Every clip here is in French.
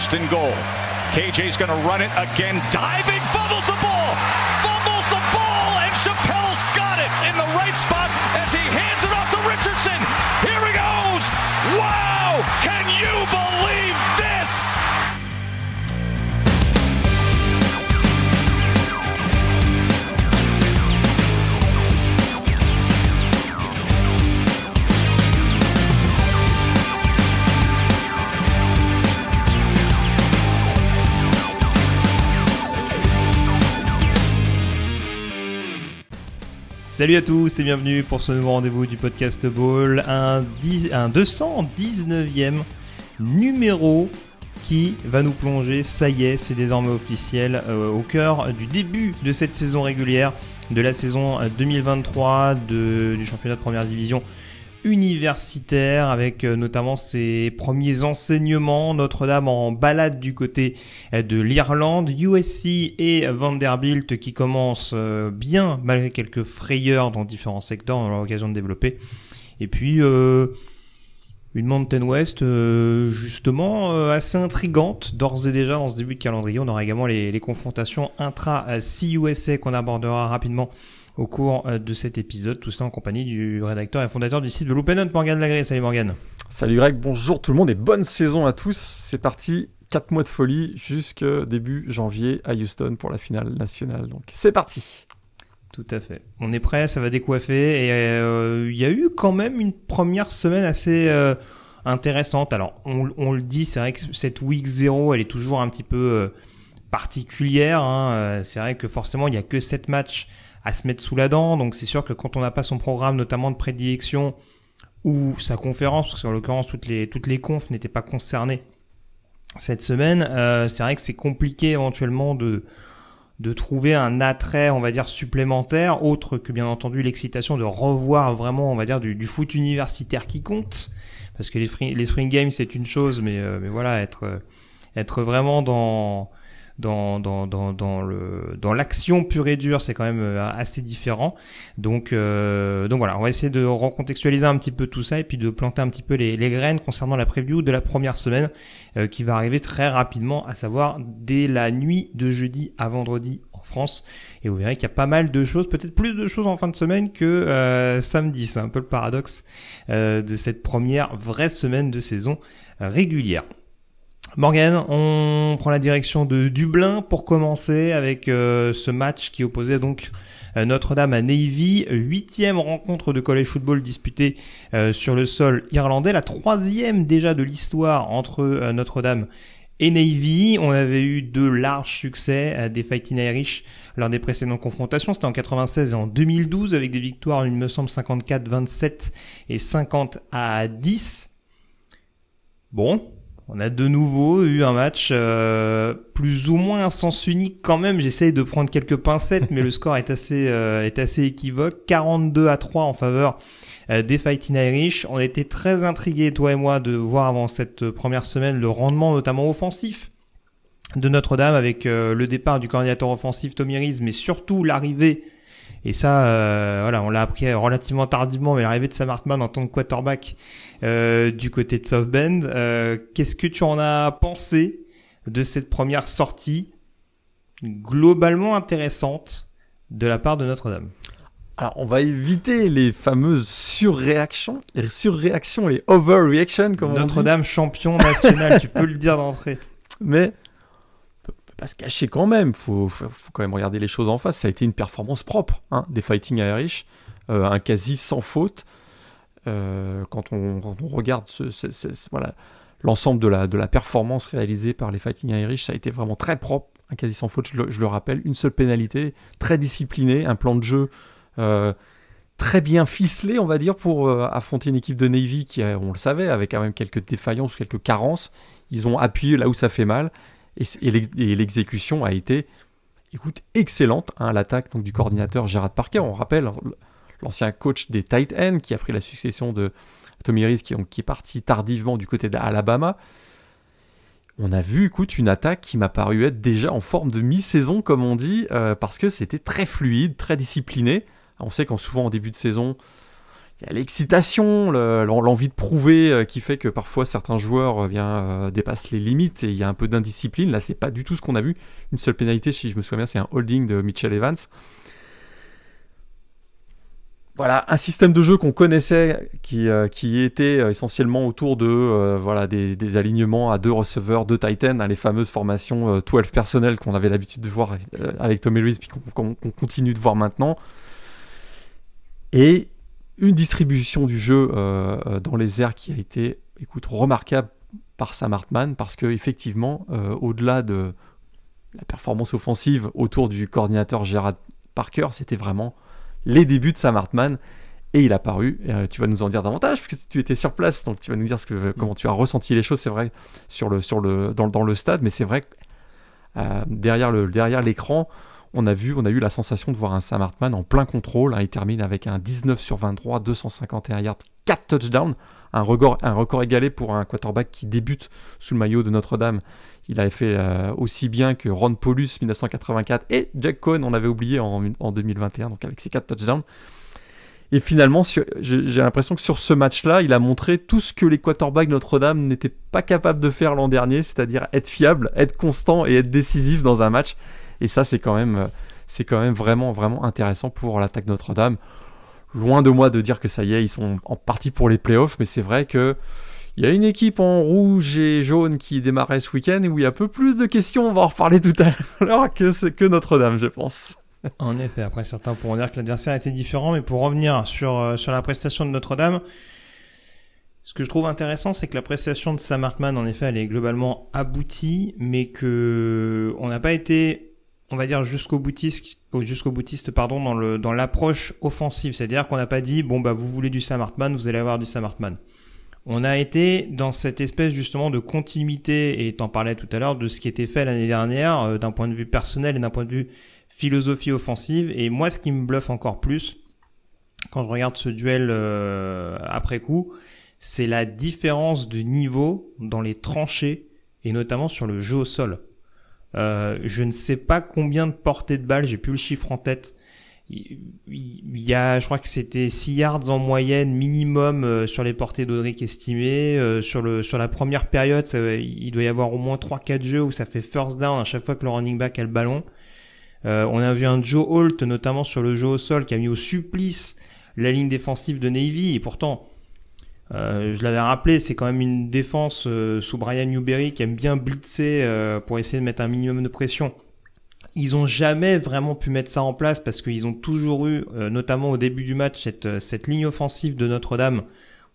first and goal. KJ's going to run it again, diving, fumbles the ball, fumbles Salut à tous et bienvenue pour ce nouveau rendez-vous du podcast Ball, un, 10 un 219e numéro qui va nous plonger, ça y est, c'est désormais officiel, euh, au cœur du début de cette saison régulière, de la saison euh, 2023 de- du championnat de première division universitaire avec euh, notamment ses premiers enseignements Notre-Dame en balade du côté euh, de l'Irlande, USC et Vanderbilt qui commencent euh, bien malgré quelques frayeurs dans différents secteurs, on aura l'occasion de développer. Et puis une Mountain West justement assez intrigante d'ores et déjà dans ce début de calendrier. On aura également les, les confrontations intra-CUSA qu'on abordera rapidement au cours euh, de cet épisode. Tout cela en compagnie du rédacteur et fondateur du site de l'Open Hunt, Morgan Lagré. Salut Morgan. Salut Greg, bonjour tout le monde et bonne saison à tous. C'est parti, 4 mois de folie jusque début janvier à Houston pour la finale nationale. Donc c'est parti. Tout à fait. On est prêt, ça va décoiffer. Et euh, il y a eu quand même une première semaine assez euh, intéressante. Alors, on, on le dit, c'est vrai que cette week 0, elle est toujours un petit peu euh, particulière. hein. C'est vrai que forcément, il n'y a que 7 matchs à se mettre sous la dent. Donc, c'est sûr que quand on n'a pas son programme, notamment de prédilection, ou sa conférence, parce qu'en l'occurrence, toutes les, toutes les confs n'étaient pas concernées cette semaine, euh, c'est vrai que c'est compliqué éventuellement de de trouver un attrait, on va dire, supplémentaire, autre que bien entendu l'excitation de revoir vraiment, on va dire, du, du foot universitaire qui compte. Parce que les, les Spring Games, c'est une chose, mais, euh, mais voilà, être, euh, être vraiment dans, dans, dans, dans, dans le, dans l'action pure et dure, c'est quand même euh, assez différent. Donc, euh, donc voilà, on va essayer de recontextualiser un petit peu tout ça et puis de planter un petit peu les, les graines concernant la preview de la première semaine euh, qui va arriver très rapidement, à savoir dès la nuit de jeudi à vendredi en France. Et vous verrez qu'il y a pas mal de choses, peut-être plus de choses en fin de semaine que euh, samedi. C'est un peu le paradoxe euh, de cette première vraie semaine de saison régulière. Morgan, on prend la direction de Dublin pour commencer avec euh, ce match qui opposait donc euh, Notre-Dame à Navy, huitième rencontre de college football disputée euh, sur le sol irlandais, la troisième déjà de l'histoire entre Notre-Dame et Navy. On avait eu deux larges succès euh, des Fighting Irish lors des précédentes confrontations. C'était en 96 et en 2012 avec des victoires, il me semble, 54-27 et 50 à 10. Bon, on a de nouveau eu un match euh, plus ou moins un sens unique quand même. J'essaye de prendre quelques pincettes, mais le score est assez euh, est assez équivoque. 42 à 3 en faveur euh, des Fighting Irish. On était très intrigués, toi et moi, de voir avant cette première semaine le rendement notamment offensif de Notre-Dame avec euh, le départ du coordinateur offensif Tommy Rees, mais surtout l'arrivée et ça, euh, voilà, on l'a appris relativement tardivement, mais l'arrivée de Sam Hartman en tant que quarterback euh, du côté de South Bend. Euh, Qu'est-ce que tu en as pensé de cette première sortie globalement intéressante de la part de Notre-Dame? Alors on va éviter les fameuses surréactions, les surréactions, les overreactions comme. Notre-Dame champion national, tu peux le dire d'entrée. Mais pas se cacher quand même. Faut, faut, quand même regarder les choses en face. Ça a été une performance propre hein, des Fighting Irish, euh, un quasi sans faute. Euh, quand, on, regarde l'ensemble de la, performance réalisée par les Fighting Irish, ça a été vraiment très propre, un quasi sans faute. Je le, rappelle, une seule pénalité, très discipliné, un plan de jeu. euh, très bien ficelé, on va dire, pour affronter une équipe de Navy qui, on le savait, avait quand même quelques défaillances, quelques carences. Ils ont appuyé là où ça fait mal. Et, l'exécution a été, écoute, excellente. hein, L'attaque donc du coordinateur Gérard Parker, on rappelle, hein, l'ancien coach des Tight Ends qui a pris la succession de Tommy Rees, qui, est parti tardivement du côté d'Alabama. On a vu, une attaque qui m'a paru être déjà en forme de mi-saison, comme on dit, euh, parce que c'était très fluide, très discipliné. On sait qu'en souvent en début de saison, l'excitation, l'envie de prouver euh, qui fait que parfois certains joueurs eh bien, dépassent les limites et il y a un peu d'indiscipline. Là, c'est pas du tout ce qu'on a vu. Une seule pénalité, si je me souviens bien, c'est un holding de Mitchell Evans voilà, un système de jeu qu'on connaissait qui, euh, était euh, essentiellement autour de euh, voilà, des, alignements à deux receveurs, deux Titans, hein, les fameuses formations 12 personnelles qu'on avait l'habitude de voir avec Tommy Reese, puis qu'on continue de voir maintenant. Et une distribution du jeu dans les airs qui a été écoute, remarquable par Sam Hartman, parce que effectivement, au-delà de la performance offensive autour du coordinateur Gerard Parker, c'était vraiment les débuts de Sam Hartman. Et il a paru, euh, tu vas nous en dire davantage, puisque tu étais sur place, donc tu vas nous dire ce que, mm. comment tu as ressenti les choses, c'est vrai, sur le, sur le, dans, dans le stade, mais c'est vrai que euh, derrière, le, derrière l'écran, on a vu, on a eu la sensation de voir un Sam Hartman en plein contrôle. Hein. il termine avec un 19 sur 23, 251 yards, 4 touchdowns, un record, égalé pour un quarterback qui débute sous le maillot de Notre-Dame il avait fait euh, aussi bien que Ron Paulus 1984 et Jack Cohn, on avait oublié en, 2021, donc avec ses 4 touchdowns. Et finalement, j'ai l'impression que sur ce match-là, il a montré tout ce que les quarterbacks Notre-Dame n'étaient pas capables de faire l'an dernier, c'est-à-dire être fiable, être constant et être décisif dans un match. Et ça, c'est quand même, c'est quand même vraiment, vraiment intéressant pour l'attaque Notre-Dame. Loin de moi de dire que ça y est, ils sont en partie pour les playoffs, mais c'est vrai que il y a une équipe en rouge et jaune qui démarrait ce week-end où il y a un peu plus de questions, on va en reparler tout à l'heure, que, que Notre-Dame, je pense. En effet, après certains pourront dire que l'adversaire était différent, mais pour revenir sur, euh, sur la prestation de Notre-Dame, ce que je trouve intéressant, c'est que la prestation de Sam Hartman, en effet, elle est globalement aboutie, mais que on n'a pas été, on va dire, jusqu'au boutiste, jusqu'au pardon, dans le, dans l'approche offensive. C'est-à-dire qu'on n'a pas dit, bon, bah, vous voulez du Sam vous allez avoir du Sam on a été dans cette espèce justement de continuité, et t'en parlais tout à l'heure, de ce qui était fait l'année dernière, euh, d'un point de vue personnel et d'un point de vue philosophie offensive. Et moi, ce qui me bluffe encore plus, quand je regarde ce duel euh, après coup, c'est la différence de niveau dans les tranchées, et notamment sur le jeu au sol. Euh, je ne sais pas combien de portées de balles, j'ai plus le chiffre en tête, il y a, je crois que c'était 6 yards en moyenne minimum euh, sur les portées d'Audric estimées. Euh, sur le sur la première période, il doit y avoir au moins 3-4 jeux où ça fait first down à chaque fois que le running back a le ballon. Euh, on a vu un Joe Holt notamment sur le jeu au sol qui a mis au supplice la ligne défensive de Navy et pourtant je l'avais rappelé, c'est quand même une défense sous Brian Newberry qui aime bien blitzer pour essayer de mettre un minimum de pression. Ils ont jamais vraiment pu mettre ça en place parce qu'ils ont toujours eu, euh, notamment au début du match, cette, euh, cette ligne offensive de Notre-Dame,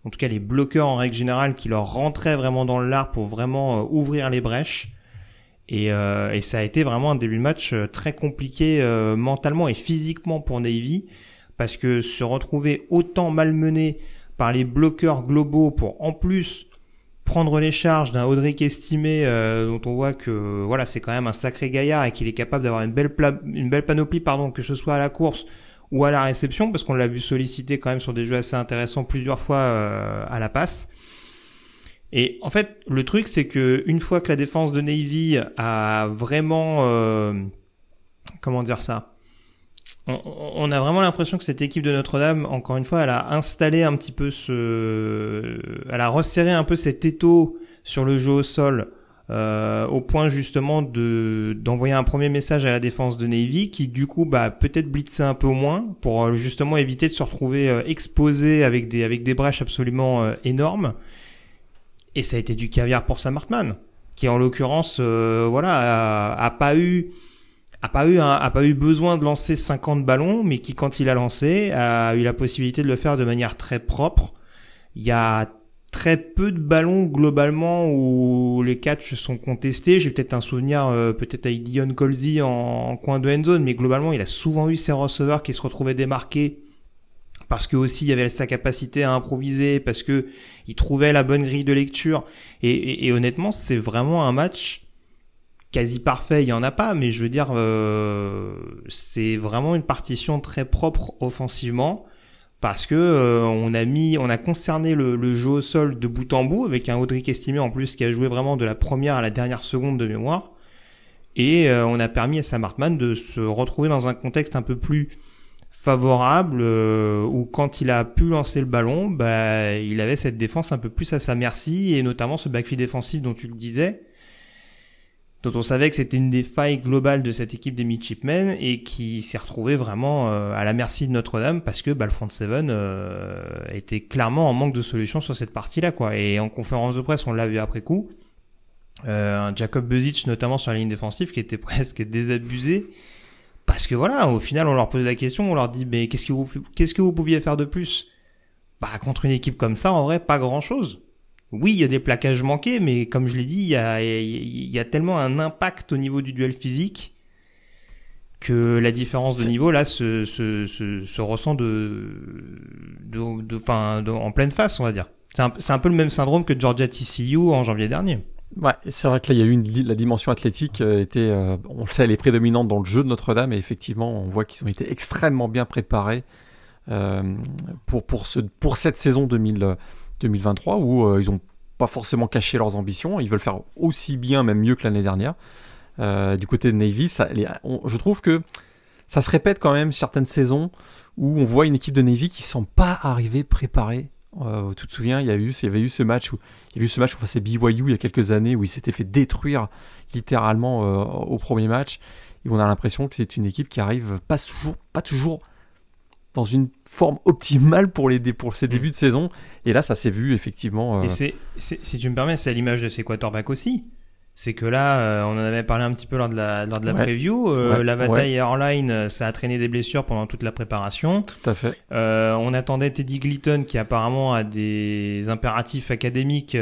en tout cas les bloqueurs en règle générale, qui leur rentraient vraiment dans le lard pour vraiment euh, ouvrir les brèches. Et, et, ça a été vraiment un début de match très compliqué mentalement et physiquement pour Navy, parce que se retrouver autant malmené par les bloqueurs globaux pour en plus prendre les charges d'un Audric estimé euh, dont on voit que voilà c'est quand même un sacré gaillard et qu'il est capable d'avoir une belle une belle panoplie pardon que ce soit à la course ou à la réception parce qu'on l'a vu solliciter quand même sur des jeux assez intéressants plusieurs fois euh, à la passe. Et en fait, le truc c'est que une fois que la défense de Navy a vraiment euh, comment dire ça on, a vraiment l'impression que cette équipe de Notre-Dame, encore une fois, elle a installé un petit peu ce, elle a resserré un peu cet étau sur le jeu au sol, euh, au point justement de d'envoyer un premier message à la défense de Navy, qui du coup, bah peut-être blitzer un peu moins pour euh, justement éviter de se retrouver euh, exposé avec des avec des brèches absolument énormes. Et ça a été du caviar pour Sam Hartman, qui en l'occurrence, voilà, a pas eu a pas eu a pas eu besoin de lancer 50 ballons, mais qui quand il a lancé a eu la possibilité de le faire de manière très propre. Il y a très peu de ballons globalement où les catchs sont contestés. J'ai peut-être un souvenir euh, peut-être avec Dion Colsey en, coin de end zone, mais globalement il a souvent eu ses receveurs qui se retrouvaient démarqués parce que aussi il avait sa capacité à improviser, parce que il trouvait la bonne grille de lecture. et honnêtement, c'est vraiment un match quasi parfait, il y en a pas, mais je veux dire, euh, c'est vraiment une partition très propre offensivement parce que euh, on a mis, on a concerné le, jeu au sol de bout en bout avec un Audric estimé en plus qui a joué vraiment de la première à la dernière seconde de mémoire, et euh, on a permis à Sam Hartman de se retrouver dans un contexte un peu plus favorable où quand il a pu lancer le ballon, bah, il avait cette défense un peu plus à sa merci et notamment ce backfield défensif dont tu le disais, dont on savait que c'était une des failles globales de cette équipe des Midshipmen et qui s'est retrouvé vraiment euh, à la merci de Notre-Dame parce que bah, le front seven euh, était clairement en manque de solutions sur cette partie-là quoi. Et en conférence de presse, on l'a vu après coup. Euh, Jacob Buzic notamment sur la ligne défensive qui était presque désabusé parce que voilà, au final, on leur pose la question, on leur dit, mais qu'est-ce que vous, qu'est-ce que vous pouviez faire de plus? Bah, contre une équipe comme ça, en vrai, pas grand-chose. Oui, il y a des plaquages manqués, mais comme je l'ai dit, il y a, il y a tellement un impact au niveau du duel physique que la différence de niveau là se, se, se, se ressent de, de, de, fin, de, en pleine face, on va dire. C'est un, peu le même syndrome que Georgia TCU en janvier dernier. Ouais, c'est vrai que là, il y a eu une, la dimension athlétique euh, était, euh, on le sait, elle est prédominante dans le jeu de Notre-Dame et effectivement, on voit qu'ils ont été extrêmement bien préparés euh, pour, pour, ce, pour cette saison 2000, 2023 où euh, ils n'ont pas forcément caché leurs ambitions, ils veulent faire aussi bien, même mieux que l'année dernière. Euh, du côté de Navy, ça, je trouve que ça se répète quand même certaines saisons où on voit une équipe de Navy qui ne sont pas arrivée préparée euh, tu te souviens, il y, a eu, il y avait eu ce match où il y a eu ce match où c'est BYU il y a quelques années où il s'était fait détruire littéralement euh, au premier match. Et on a l'impression que c'est une équipe qui arrive pas toujours, pas toujours dans une forme optimale pour, les, pour ses débuts de saison. Et là, ça s'est vu effectivement. Euh... Et c'est, si tu me permets, c'est à l'image de ses quarterbacks aussi c'est que là, euh, on en avait parlé un petit peu lors de la, lors de la Ouais. preview. euh, Ouais, la bataille ouais. airline, ça a traîné des blessures pendant toute la préparation. Tout à fait. On attendait Teddy Glyton qui apparemment a des impératifs académiques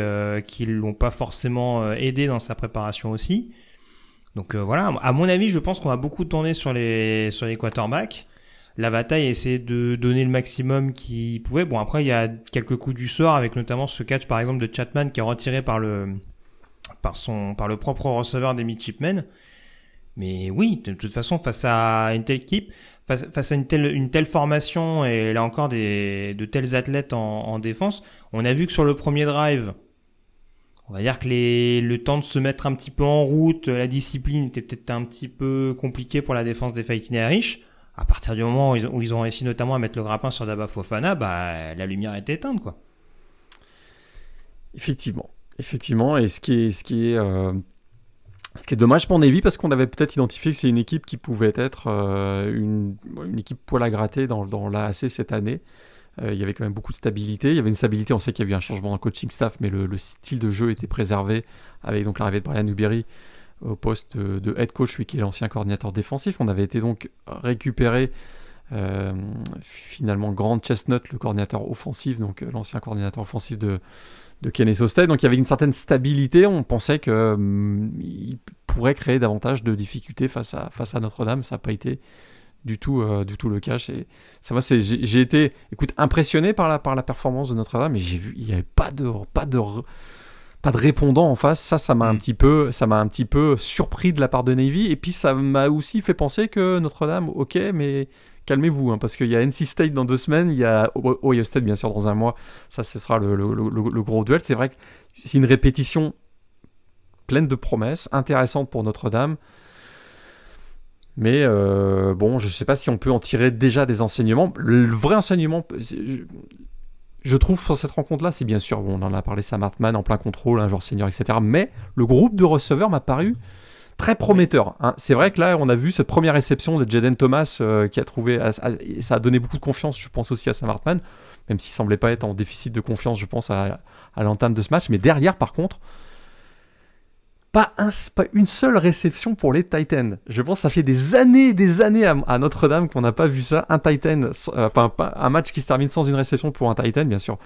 qui l'ont pas forcément aidé dans sa préparation aussi. Donc voilà, à mon avis, je pense qu'on va beaucoup tourner sur les sur les quarterbacks. La bataille essaie de donner le maximum qu'il pouvait. Bon après il y a quelques coups du sort avec notamment ce catch par exemple de Chapman qui est retiré par le par son par le propre receveur des Midshipmen. Mais oui, de toute façon face à une telle équipe, face, à une telle, une telle formation et là encore des, de tels athlètes en, en défense, on a vu que sur le premier drive, on va dire que les, le temps de se mettre un petit peu en route, la discipline était peut-être un petit peu compliqué pour la défense des Fighting Irish. À partir du moment où ils, ont, réussi notamment à mettre le grappin sur Daba Fofana, bah, la lumière était éteinte, quoi. Effectivement. Effectivement. Et ce qui est, ce qui est, euh, ce qui est dommage pour Navy, parce qu'on avait peut-être identifié que c'est une équipe qui pouvait être euh, une, une équipe poil à gratter dans, dans l'AAC cette année. Euh, il y avait quand même beaucoup de stabilité. Il y avait une stabilité, on sait qu'il y a eu un changement dans le coaching staff, mais le, le style de jeu était préservé avec donc l'arrivée de Brian Newberry au poste de, head coach, lui qui est l'ancien coordinateur défensif. On avait été donc récupéré euh, finalement Grant Chestnut, le coordinateur offensif, donc euh, l'ancien coordinateur offensif de, de Kennesaw State. Donc il y avait une certaine stabilité. On pensait qu'il hum, pourrait créer davantage de difficultés face à, face à Notre-Dame. Ça n'a pas été du tout, euh, du tout le cas. Ça, j'ai été écoute, impressionné par la, par la performance de Notre-Dame, mais j'ai vu il n'y avait pas de, pas de, pas de répondant en face. Ça, ça m'a un Mm. petit peu, ça m'a un petit peu surpris de la part de Navy. Et puis ça m'a aussi fait penser que Notre-Dame, ok, mais calmez-vous, hein, parce qu'il y a NC State dans deux semaines, il y a Ohio State bien sûr dans un mois. Ça, ce sera le, le- le- le gros duel. C'est vrai que c'est une répétition pleine de promesses, intéressante pour Notre-Dame. Mais euh, bon, je ne sais pas si on peut en tirer déjà des enseignements. Le vrai enseignement, je, trouve sur cette rencontre-là, c'est bien sûr, on en a parlé, Sam Hartman en plein contrôle, un joueur senior, etc. Mais le groupe de receveurs m'a paru très prometteur. hein. C'est vrai que là, on a vu cette première réception de Jaden Thomas euh, qui a trouvé, ça a donné beaucoup de confiance, je pense aussi à Sam Hartman, même s'il semblait pas être en déficit de confiance, je pense, à l'entame de ce match. Mais derrière, par contre, pas, un, pas une seule réception pour les Titans. Je pense que ça fait des années et des années à, Notre-Dame qu'on n'a pas vu ça. Un Titan, euh, un match qui se termine sans une réception pour un Titan, bien sûr.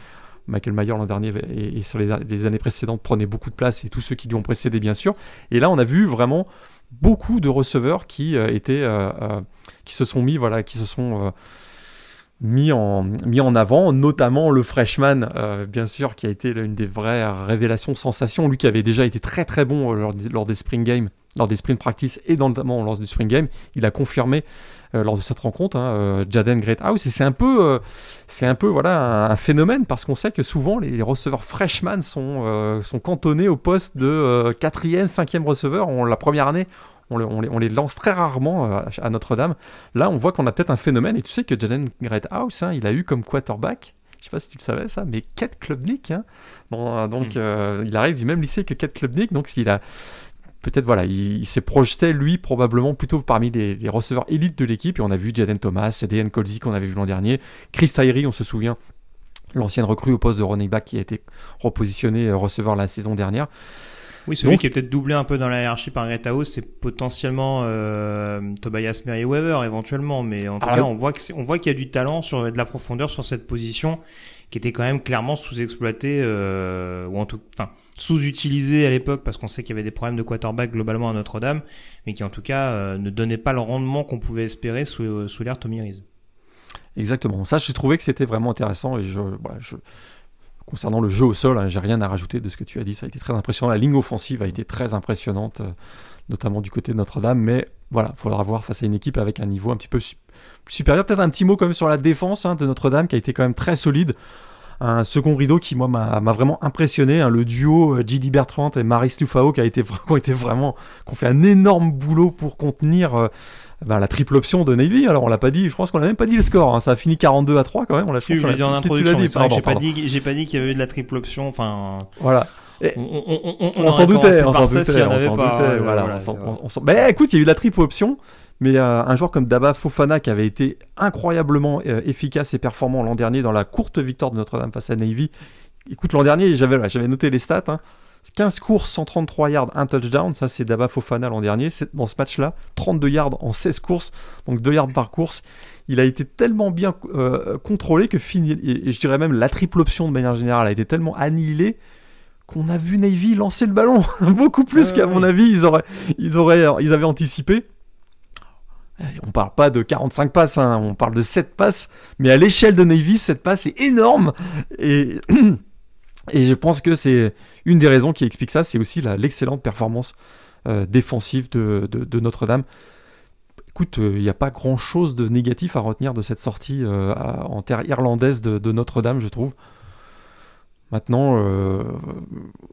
Michael Mayer l'an dernier et, sur les, années précédentes prenait beaucoup de place et tous ceux qui lui ont précédé, bien sûr. Et là, on a vu vraiment beaucoup de receveurs qui euh, étaient, euh, qui se sont mis, voilà, qui se sont mis en, mis en avant, notamment le freshman, euh, bien sûr, qui a été l'une des vraies révélations, sensations. Lui qui avait déjà été très très bon euh, lors, lors des spring games, lors des sprint practice et notamment lors du spring game. Il a confirmé euh, lors de cette rencontre, hein, euh, Jaden Greathouse. Et c'est un peu, c'est un peu voilà, un, phénomène parce qu'on sait que souvent les, receveurs freshman sont, sont cantonnés au poste de quatrième, cinquième receveur. On, la première année, on, on, les, lance très rarement à, Notre-Dame. Là, on voit qu'on a peut-être un phénomène. Et tu sais que Jalen Greathouse, hein, il a eu comme quarterback je sais pas si tu le savais ça, mais Kate Klubnik. Hein. donc, hmm. il arrive du même lycée que Kate Klubnik, donc il a peut-être voilà, il, s'est projeté lui probablement plutôt parmi les, receveurs élites de l'équipe. Et on a vu Jaden Thomas, Dean Colsey qu'on avait vu l'an dernier, Chris Tyree, on se souvient, l'ancienne recrue au poste de running back qui a été repositionné euh, receveur la saison dernière. Oui, celui qui est peut-être doublé un peu dans la hiérarchie par Greta c'est potentiellement euh, Tobias Merriweather éventuellement, mais en tout ah cas, on voit on voit qu'il y a du talent sur de la profondeur sur cette position qui était quand même clairement sous-exploitée euh, ou en tout, enfin sous-utilisé à l'époque parce qu'on sait qu'il y avait des problèmes de quarterback globalement à Notre-Dame, mais qui en tout cas euh, ne donnait pas le rendement qu'on pouvait espérer sous, euh, sous l'ère Tommy Rees. Exactement. Ça, j'ai trouvé que c'était vraiment intéressant et je, voilà, je concernant le jeu au sol, hein, j'ai rien à rajouter de ce que tu as dit. Ça a été très impressionnant. La ligne offensive a été très impressionnante, euh, notamment du côté de Notre-Dame. Mais voilà, il faudra voir face à une équipe avec un niveau un petit peu supérieur. Peut-être un petit mot quand même sur la défense hein, de Notre-Dame qui a été quand même très solide un second rideau qui moi m'a vraiment impressionné hein, le duo euh, J.D. Bertrand et Maris Lufao qui a été, qui été vraiment qui ont fait un énorme boulot pour contenir euh, ben, la triple option de Navy. Alors on l'a pas dit, je pense qu'on a même pas dit le score. Hein. Ça a fini 42 à 3 quand même. On l'a dit en introduction. J'ai pas dit, j'ai pas dit qu'il y avait eu de la triple option. Enfin. Voilà. on, s'en doutait, on s'en doutait, on s'en doutait, voilà. Mais écoute, il y a eu de la triple option. Mais euh, un joueur comme Daba Fofana qui avait été incroyablement euh, efficace et performant l'an dernier dans la courte victoire de Notre-Dame face à Navy. Écoute, l'an dernier, j'avais, noté les stats. 15 hein. courses, 133 yards, un touchdown. Ça, c'est Daba Fofana l'an dernier. Dans ce match-là, 32 yards en 16 courses, donc 2 yards par course. Il a été tellement bien euh, contrôlé que fini, et, je dirais même la triple option de manière générale a été tellement annihilée qu'on a vu Navy lancer le ballon beaucoup plus qu'à mon avis ils auraient, ils auraient, ils avaient anticipé. On parle pas de 45 passes, hein, on parle de 7 passes, mais à l'échelle de Navy, cette passe est énorme. Et, je pense que c'est une des raisons qui explique ça, c'est aussi l'excellente performance euh, défensive de, Notre-Dame. Écoute, euh, il n'y a pas grand-chose de négatif à retenir de cette sortie euh, en terre irlandaise de Notre-Dame, je trouve. Maintenant, euh,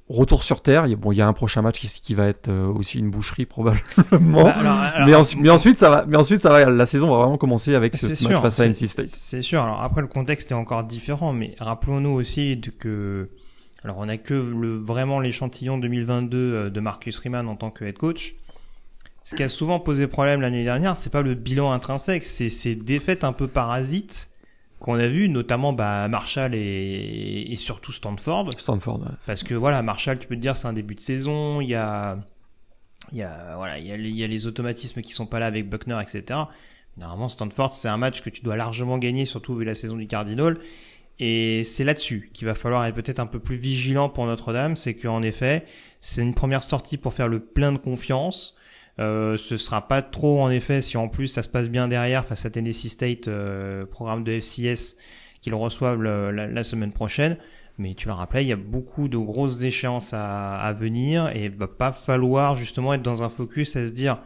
retour sur Terre. Il y, a, bon, il y a un prochain match qui, va être euh, aussi une boucherie probablement. Bah, mais, ensuite, ça va. Mais ensuite, ça va. La saison va vraiment commencer avec ce, match face à NC State. C'est sûr. Alors après, le contexte est encore différent, mais rappelons-nous aussi que. Alors, on a que le, vraiment l'échantillon 2022 euh, de Marcus Riemann en tant que head coach. Ce qui a souvent posé problème l'année dernière, c'est pas le bilan intrinsèque, c'est ces défaites un peu parasites qu'on a vu, notamment bah, Marshall et, et surtout Stanford. Stanford, Parce que voilà, Marshall, tu peux te dire, c'est un début de saison, il y a, il y a, voilà, il y a, il y a les automatismes qui sont pas là avec Buckner, etc. Normalement, Stanford, c'est un match que tu dois largement gagner, surtout vu la saison du Cardinal. Et c'est là-dessus qu'il va falloir être peut-être un peu plus vigilant pour Notre-Dame, c'est qu'en effet, c'est une première sortie pour faire le plein de confiance. Euh, ce sera pas trop en effet si en plus ça se passe bien derrière face à Tennessee State, euh, programme de FCS qu'ils reçoivent la, semaine prochaine. Mais tu l'as rappelé, il y a beaucoup de grosses échéances à, à venir et va pas falloir justement être dans un focus à se dire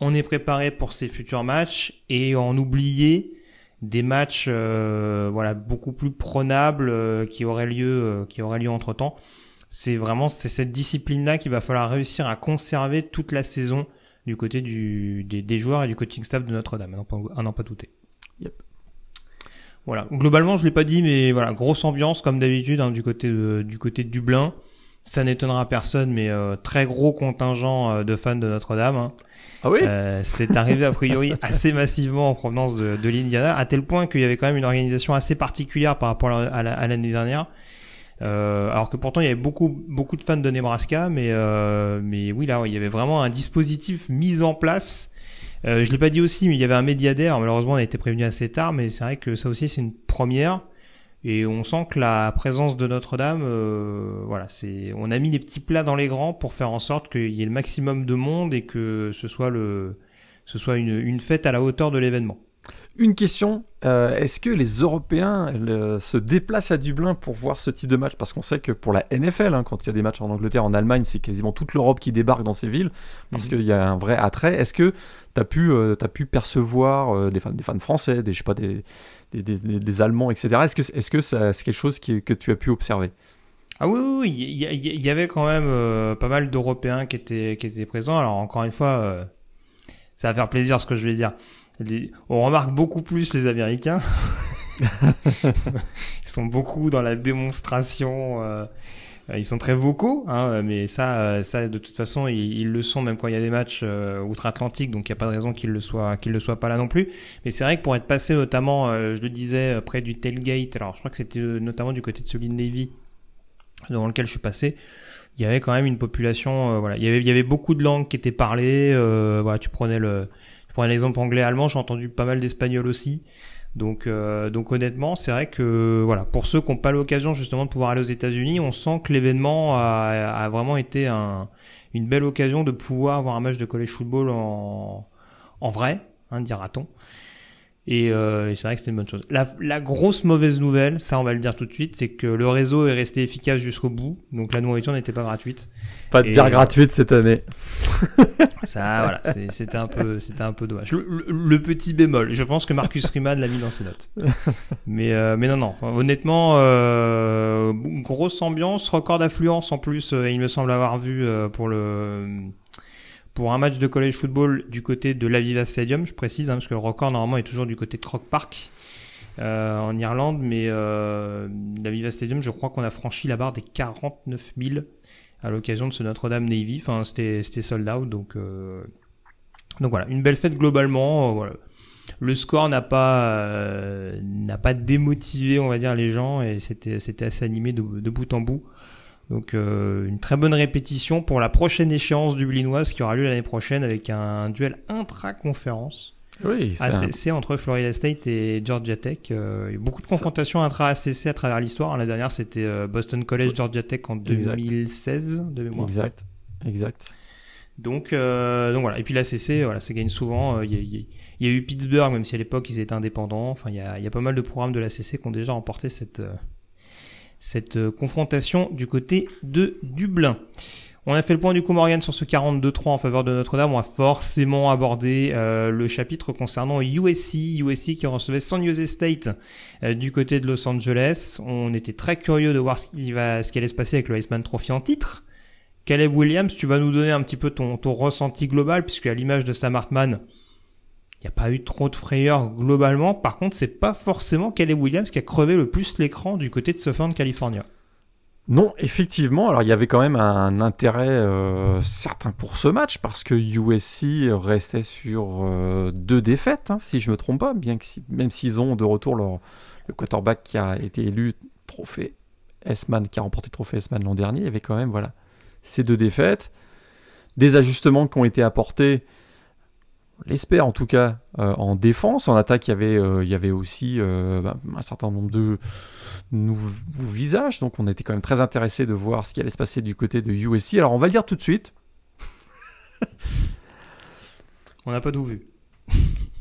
on est préparé pour ces futurs matchs et en oublier des matchs euh, voilà beaucoup plus prenables euh, qui auraient lieu qui auraient lieu entre temps. C'est vraiment c'est cette discipline là qu'il va falloir réussir à conserver toute la saison du côté du, des, joueurs et du coaching staff de Notre-Dame, à n'en pas, douter. Yep. Voilà. Globalement, je l'ai pas dit, mais voilà, grosse ambiance comme d'habitude hein, du côté de, du côté de Dublin. Ça n'étonnera personne, mais euh, très gros contingent euh, de fans de Notre-Dame. Hein. Ah oui? Euh, C'est arrivé a priori assez massivement en provenance de, de l'Indiana, à tel point qu'il y avait quand même une organisation assez particulière par rapport à l'année dernière. Euh, alors que pourtant il y avait beaucoup beaucoup de fans de Nebraska, mais euh, mais oui là il y avait vraiment un dispositif mis en place. Euh, je l'ai pas dit aussi, mais il y avait un médiadaire. Malheureusement, on a été prévenu assez tard, mais c'est vrai que ça aussi c'est une première. Et on sent que la présence de Notre-Dame, euh, voilà, c'est, on a mis les petits plats dans les grands pour faire en sorte qu'il y ait le maximum de monde et que ce soit le, ce soit une, une fête à la hauteur de l'événement. Une question, euh, est-ce que les Européens se déplacent à Dublin pour voir ce type de match? Parce qu'on sait que pour la NFL, hein, quand il y a des matchs en Angleterre, en Allemagne, c'est quasiment toute l'Europe qui débarque dans ces villes, parce mhm. qu'il y a un vrai attrait. Est-ce que tu as, pu, euh, as pu percevoir euh, des, fans, des fans français, des, je sais pas, des, des, des, Allemands, etc. Est-ce que c'est -ce que c'est quelque chose qui, que tu as pu observer? Ah oui, oui, il y, y, avait quand même pas mal d'Européens qui étaient, qui étaient présents. Alors encore une fois ça va faire plaisir ce que je vais dire. On remarque beaucoup plus les Américains. Ils sont beaucoup dans la démonstration. Euh, ils sont très vocaux, hein, mais ça, euh, ça de toute façon, ils, le sont même quand il y a des matchs euh, outre-Atlantique, donc il n'y a pas de raison qu'ils le soient, qu'ils le soient pas là non plus. Mais c'est vrai que pour être passé notamment, je le disais, près du tailgate, alors je crois que c'était notamment du côté de celui de Navy, dans lequel je suis passé, il y avait quand même une population, voilà, il y avait, il y avait beaucoup de langues qui étaient parlées. voilà, tu prenais le, tu prenais l'exemple anglais-allemand, j'ai entendu pas mal d'espagnol aussi. Donc, euh, donc honnêtement, c'est vrai que voilà, pour ceux qui n'ont pas l'occasion justement de pouvoir aller aux États-Unis, on sent que l'événement a, vraiment été un, une belle occasion de pouvoir avoir un match de college football en, en vrai, hein, dira-t-on. Euh, et, c'est vrai que c'était une bonne chose. La, grosse mauvaise nouvelle, ça on va le dire tout de suite, c'est que le réseau est resté efficace jusqu'au bout, donc la nourriture n'était pas gratuite. Pas de bière gratuite cette année. ça, voilà, c'était un peu, c'était un peu dommage. Le, petit bémol, je pense que Marcus Riemann l'a mis dans ses notes. Mais, euh, mais non, non, honnêtement, euh, grosse ambiance, record d'affluence en plus. il me semble avoir vu pour le pour un match de college football du côté de l'Aviva Stadium, je précise, hein, parce que le record normalement est toujours du côté de Croke Park euh, en Irlande, mais euh, l'Aviva Stadium, je crois qu'on a franchi la barre des 49 000 à l'occasion de ce Notre-Dame Navy. Enfin, c'était sold out, donc euh, donc voilà, une belle fête globalement. Euh. Le score n'a pas n'a pas démotivé, on va dire, les gens et c'était c'était assez animé de bout en bout. Donc euh, une très bonne répétition pour la prochaine échéance du Blinoise qui aura lieu l'année prochaine avec un duel intra-conférence. Oui, ACC entre Florida State et Georgia Tech. Euh, il y a beaucoup de confrontations intra-ACC à travers l'histoire. La dernière, c'était euh, Boston College, Georgia Tech en 2016, de mémoire. Exact, exact. Donc, donc voilà. Et puis l'ACC, voilà, ça gagne souvent. Il y, y, a eu Pittsburgh, même si à l'époque ils étaient indépendants. Enfin, il y a, y a, pas mal de programmes de l'ACC qui ont déjà remporté cette cette euh, confrontation du côté de Dublin. On a fait le point du coup Morgan sur ce 42-3 en faveur de Notre-Dame. On a forcément abordé euh, le chapitre concernant USC, USC qui recevait San Jose State euh, du côté de Los Angeles. On était très curieux de voir ce qui, va, ce qui allait se passer avec le Iceman Trophy en titre. Caleb Williams, tu vas nous donner un petit peu ton, ton ressenti global, puisque à l'image de Sam Hartman, n'y a pas eu trop de frayeur globalement. Par contre, c'est pas forcément Caleb Williams qui a crevé le plus l'écran du côté de Southern California. Non, effectivement. Alors, il y avait quand même un intérêt euh, certain pour ce match parce que USC restait sur euh, deux défaites, hein, si je me trompe pas, bien que même s'ils ont de retour leur, le quarterback qui a été élu trophée S-Man, qui a remporté trophée S-Man l'an dernier, il y avait quand même voilà ces deux défaites, des ajustements qui ont été apportés l'espère en tout cas, euh, en défense. En attaque, il y avait, euh, il y avait aussi euh, bah, un certain nombre de nouveaux visages. Donc on était quand même très intéressé de voir ce qui allait se passer du côté de USC. Alors on va le dire tout de suite. on n'a pas tout vu.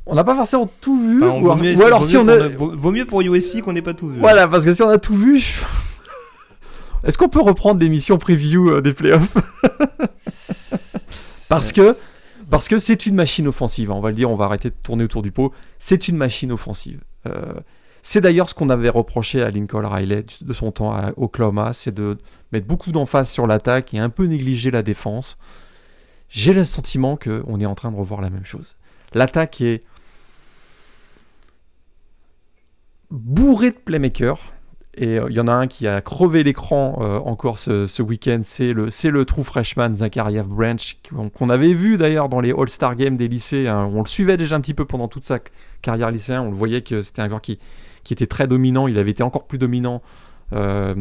On n'a pas forcément tout vu. ou, alors si on a... Vaut mieux pour USC qu'on n'ait pas tout vu. Voilà, parce que si on a tout vu... Est-ce qu'on peut reprendre l'émission preview des playoffs? Parce que parce que c'est une machine offensive, hein, on va le dire, on va arrêter de tourner autour du pot. C'est une machine offensive. Euh, c'est d'ailleurs ce qu'on avait reproché à Lincoln Riley de son temps à Oklahoma, c'est de mettre beaucoup d'emphase sur l'attaque et un peu négliger la défense. J'ai le sentiment qu'on est en train de revoir la même chose. L'attaque est bourrée de playmakers. Et euh, il y en a un qui a crevé l'écran euh, encore ce, week-end, c'est le, true freshman Zachariah Branch, qu'on avait vu d'ailleurs dans les All-Star Games des lycées. Hein. On le suivait déjà un petit peu pendant toute sa carrière lycéenne. On le voyait que c'était un joueur qui, qui était très dominant. Il avait été encore plus dominant euh,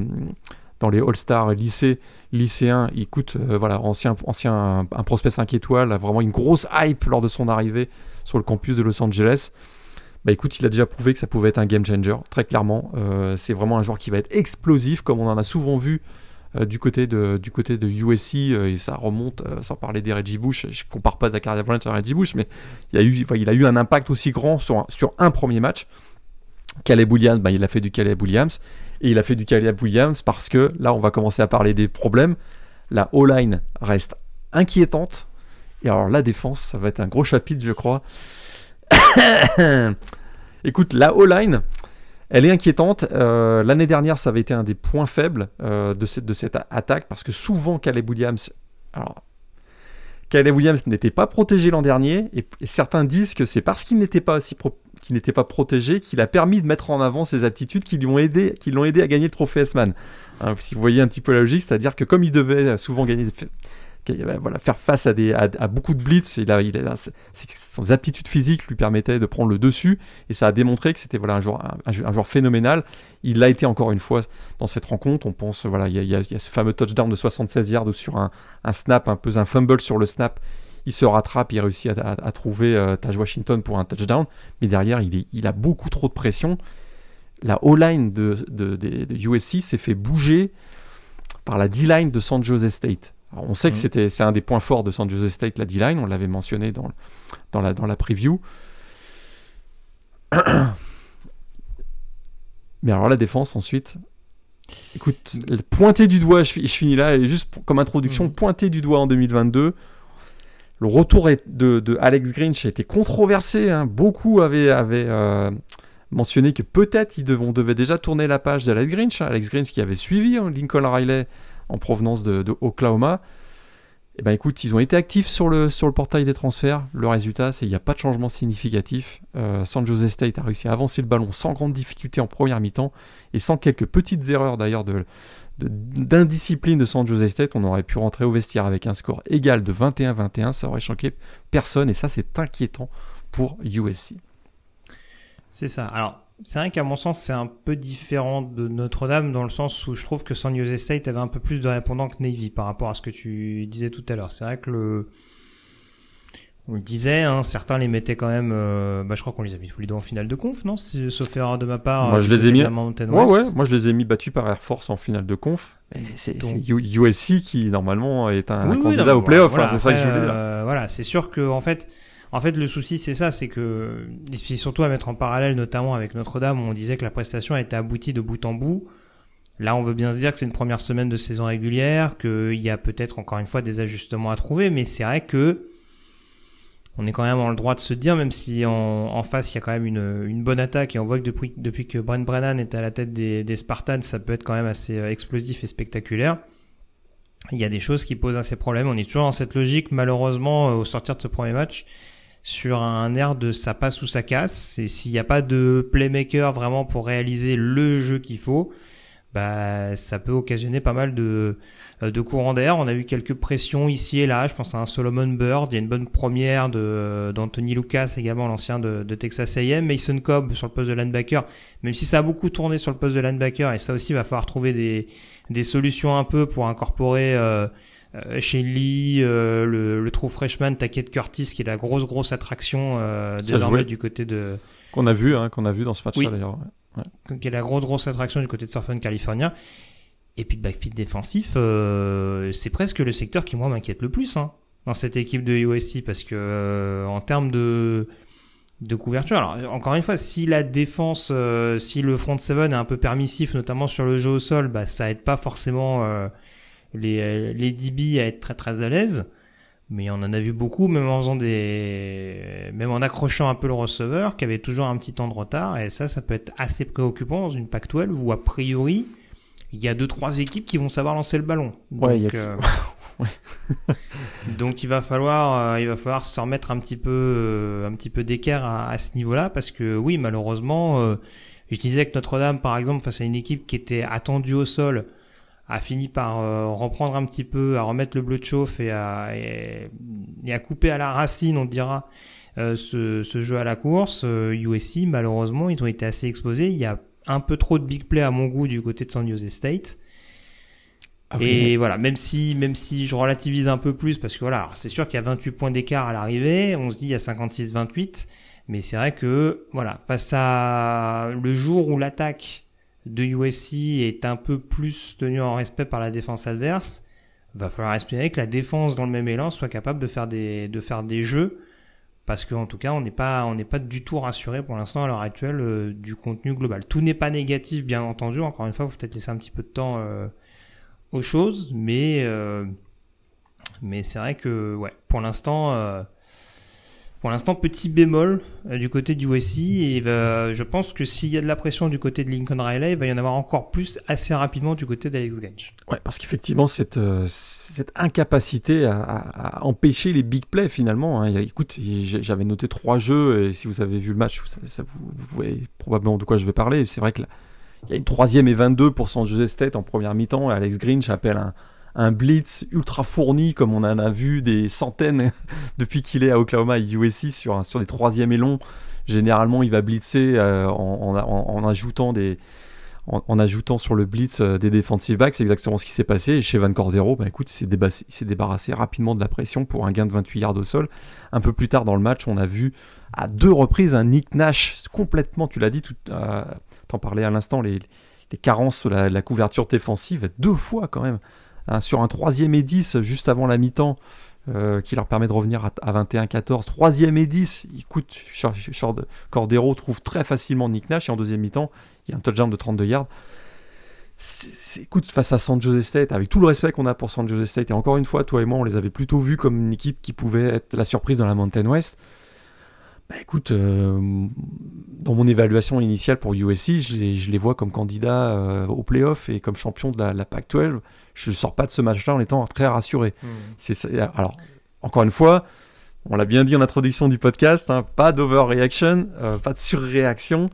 dans les All-Star lycées, lycéens. Il coûte, voilà, ancien, ancien un prospect 5 étoiles, a vraiment une grosse hype lors de son arrivée sur le campus de Los Angeles bah écoute, il a déjà prouvé que ça pouvait être un game changer, très clairement. Euh, c'est vraiment un joueur qui va être explosif, comme on en a souvent vu euh, du, côté de, du côté de USC, euh, et ça remonte, sans parler des Reggie Bush, je compare pas Zachary Branch à Reggie Bush, mais il a eu, il a eu un impact aussi grand sur un, sur un premier match. Caleb Williams, bah, il a fait du Caleb Williams, et il a fait du Caleb Williams parce que là, on va commencer à parler des problèmes. La O-line reste inquiétante, et alors la défense, ça va être un gros chapitre, je crois. Écoute, la O-line, elle est inquiétante. Euh, l'année dernière, ça avait été un des points faibles euh, de, cette, attaque parce que souvent, Caleb Williams. Alors, Caleb Williams n'était pas protégé l'an dernier, et, certains disent que c'est parce qu'il n'était pas protégé qu'il a permis de mettre en avant ses aptitudes qui l'ont aidé à gagner le trophée S-Man. Hein, si vous voyez un petit peu la logique, c'est-à-dire que comme il devait souvent gagner, voilà, faire face à, des, à, beaucoup de blitz. Et là, il a, son aptitude physique lui permettait de prendre le dessus. Et ça a démontré que c'était voilà, un, joueur, un, joueur phénoménal. Il l'a été encore une fois dans cette rencontre. On pense, voilà, il y, a, ce fameux touchdown de 76 yards sur un, snap, un peu un fumble sur le snap. Il se rattrape, il réussit à, trouver euh, Taj Washington pour un touchdown. Mais derrière, il, est, il a beaucoup trop de pression. La O-line de, de USC s'est fait bouger par la D-line de San Jose State on sait que mm. c'était, c'est un des points forts de San Jose State, la D-line, on l'avait mentionné dans, dans, la, dans la preview. Mais alors la défense ensuite, écoute, pointer du doigt, je, finis là, juste comme introduction, mm. pointer du doigt en 2022. Le retour de, Alex Grinch a été controversé. Hein. Beaucoup avaient, euh, mentionné que peut-être ils on devait déjà tourner la page d'Alex Grinch. Hein. Alex Grinch qui avait suivi hein, Lincoln Riley en provenance de, Oklahoma. Eh ben écoute, ils ont été actifs sur le, sur le portail des transferts. Le résultat, c'est qu'il n'y a pas de changement significatif. Euh, San Jose State a réussi à avancer le ballon sans grande difficulté en première mi-temps et sans quelques petites erreurs d'ailleurs de, d'indiscipline de San Jose State, on aurait pu rentrer au vestiaire avec un score égal de 21-21, ça aurait choqué personne et ça c'est inquiétant pour USC. C'est ça. Alors c'est vrai qu'à mon sens, c'est un peu différent de Notre-Dame dans le sens où je trouve que San Jose State avait un peu plus de répondants que Navy par rapport à ce que tu disais tout à l'heure. C'est vrai que le, on le disait, hein, certains les mettaient quand même. Euh, bah, je crois qu'on les a mis tous les deux en finale de conf, non Sauf erreur de ma part. Moi, je les ai mis. Ouais, ouais. Moi, je les ai mis battus par Air Force en finale de conf. C'est USC qui normalement est un, candidat au playoff. Hein, c'est ça que je voulais dire. Euh, voilà, c'est sûr que en fait, en fait, le souci, c'est ça, c'est que, c'est surtout à mettre en parallèle, notamment avec Notre-Dame, où on disait que la prestation a été aboutie de bout en bout. Là, on veut bien se dire que c'est une première semaine de saison régulière, qu'il y a peut-être encore une fois des ajustements à trouver, mais c'est vrai que on est quand même en le droit de se dire, même si en, face il y a quand même une, bonne attaque et on voit que depuis, que Brent Brennan est à la tête des, Spartans, ça peut être quand même assez euh, explosif et spectaculaire. Il y a des choses qui posent assez problème. On est toujours dans cette logique, malheureusement, au sortir de ce premier match sur un air de ça passe ou ça casse. Et s'il n'y a pas de playmaker vraiment pour réaliser le jeu qu'il faut, bah, ça peut occasionner pas mal de, euh, de courants d'air. On a eu quelques pressions ici et là. Je pense à un Solomon Bird. Il y a une bonne première de, d'Anthony Lucas, également l'ancien de, de Texas A&M. Mason Cobb sur le poste de linebacker. Même si ça a beaucoup tourné sur le poste de linebacker, et ça aussi, il va falloir trouver des, des solutions un peu pour incorporer, euh, euh, Shane Lee, euh, le, le true freshman Taket Curtis, qui est la grosse grosse attraction euh, désormais du côté de qu'on a vu, hein, qu'on a vu dans ce match-là d'ailleurs. Ouais. Qui est la grosse grosse attraction du côté de Southern California. Et puis le backfield défensif, euh, c'est presque le secteur qui moi m'inquiète le plus hein, dans cette équipe de USC parce que euh, en termes de de couverture. Alors encore une fois, si la défense, si le front seven est un peu permissif, notamment sur le jeu au sol, bah ça aide pas forcément les, euh, les DB à être très très à l'aise. Mais on en a vu beaucoup, même en faisant des, même en accrochant un peu le receveur, qui avait toujours un petit temps de retard. Et ça, ça peut être assez préoccupant dans une Pac-12 où a priori, il y a deux trois équipes qui vont savoir lancer le ballon. Donc, euh, donc il va falloir, euh, il va falloir se remettre un petit peu, un petit peu d'équerre à, à, ce niveau-là, parce que oui, malheureusement, je disais que Notre-Dame, par exemple, face à une équipe qui était attendue au sol, a fini par euh, reprendre un petit peu, à remettre le bleu de chauffe et à, et, à couper à la racine, on dira, euh, ce, ce, jeu à la course. USC, euh, malheureusement, ils ont été assez exposés. Il y a un peu trop de big play à mon goût du côté de San Jose State. Ah et voilà, même si, même si je relativise un peu plus, parce que voilà, c'est sûr qu'il y a 28 points d'écart à l'arrivée, on se dit il y a 56-28, mais c'est vrai que, voilà, face à le jour où l'attaque de USC est un peu plus tenu en respect par la défense adverse, va falloir espérer que la défense dans le même élan soit capable de faire des, de faire des jeux parce qu'en tout cas on n'est pas pas du tout rassuré pour l'instant à l'heure actuelle euh, du contenu global. Tout n'est pas négatif bien entendu. Encore une fois, il faut peut-être laisser un petit peu de temps euh, aux choses, mais euh, mais c'est vrai que ouais pour l'instant pour l'instant, petit bémol euh, du côté du USC et euh, je pense que s'il y a de la pression du côté de Lincoln Riley, il va y en avoir encore plus assez rapidement du côté d'Alex Gage. Ouais, parce qu'effectivement, cette, euh, incapacité à, empêcher les big plays finalement. Hein. Écoute, j'avais noté trois jeux et si vous avez vu le match, vous, voyez probablement de quoi je vais parler. C'est vrai que il y a une troisième et 22% pour San Jose State en première mi-temps et Alex Green appelle un, un blitz ultra fourni comme on en a vu des centaines depuis qu'il est à Oklahoma et USC sur, des troisièmes et. Généralement, il va blitzer euh, en, ajoutant sur le blitz euh, des defensive backs. C'est exactement ce qui s'est passé. Chez Van Cordero, bah, il s'est débarrassé, rapidement de la pression pour un gain de 28 yards au sol. Un peu plus tard dans le match, on a vu à deux reprises un Nick Nash complètement, tu l'as dit, tu euh, t'en parlais à l'instant, les, carences la, la, couverture défensive, deux fois quand même. Hein, sur un troisième et 10 juste avant la mi-temps, euh, qui leur permet de revenir à, 21-14. Troisième et 10, écoute, Cordero trouve très facilement Nick Nash et en deuxième mi-temps, il y a un touchdown de 32 yards. écoute, face à San Jose State, avec tout le respect qu'on a pour San Jose State, et encore une fois, toi et moi, on les avait plutôt vus comme une équipe qui pouvait être la surprise dans la Mountain West. Bah écoute, euh, dans mon évaluation initiale pour USC, je les, vois comme candidats euh, au playoff et comme champion de la, la Pac-12 je ne sors pas de ce match-là en étant très rassuré. Hmm. C'est alors, encore une fois, on l'a bien dit en introduction du podcast, hein, pas d'overreaction, euh, pas de surréaction.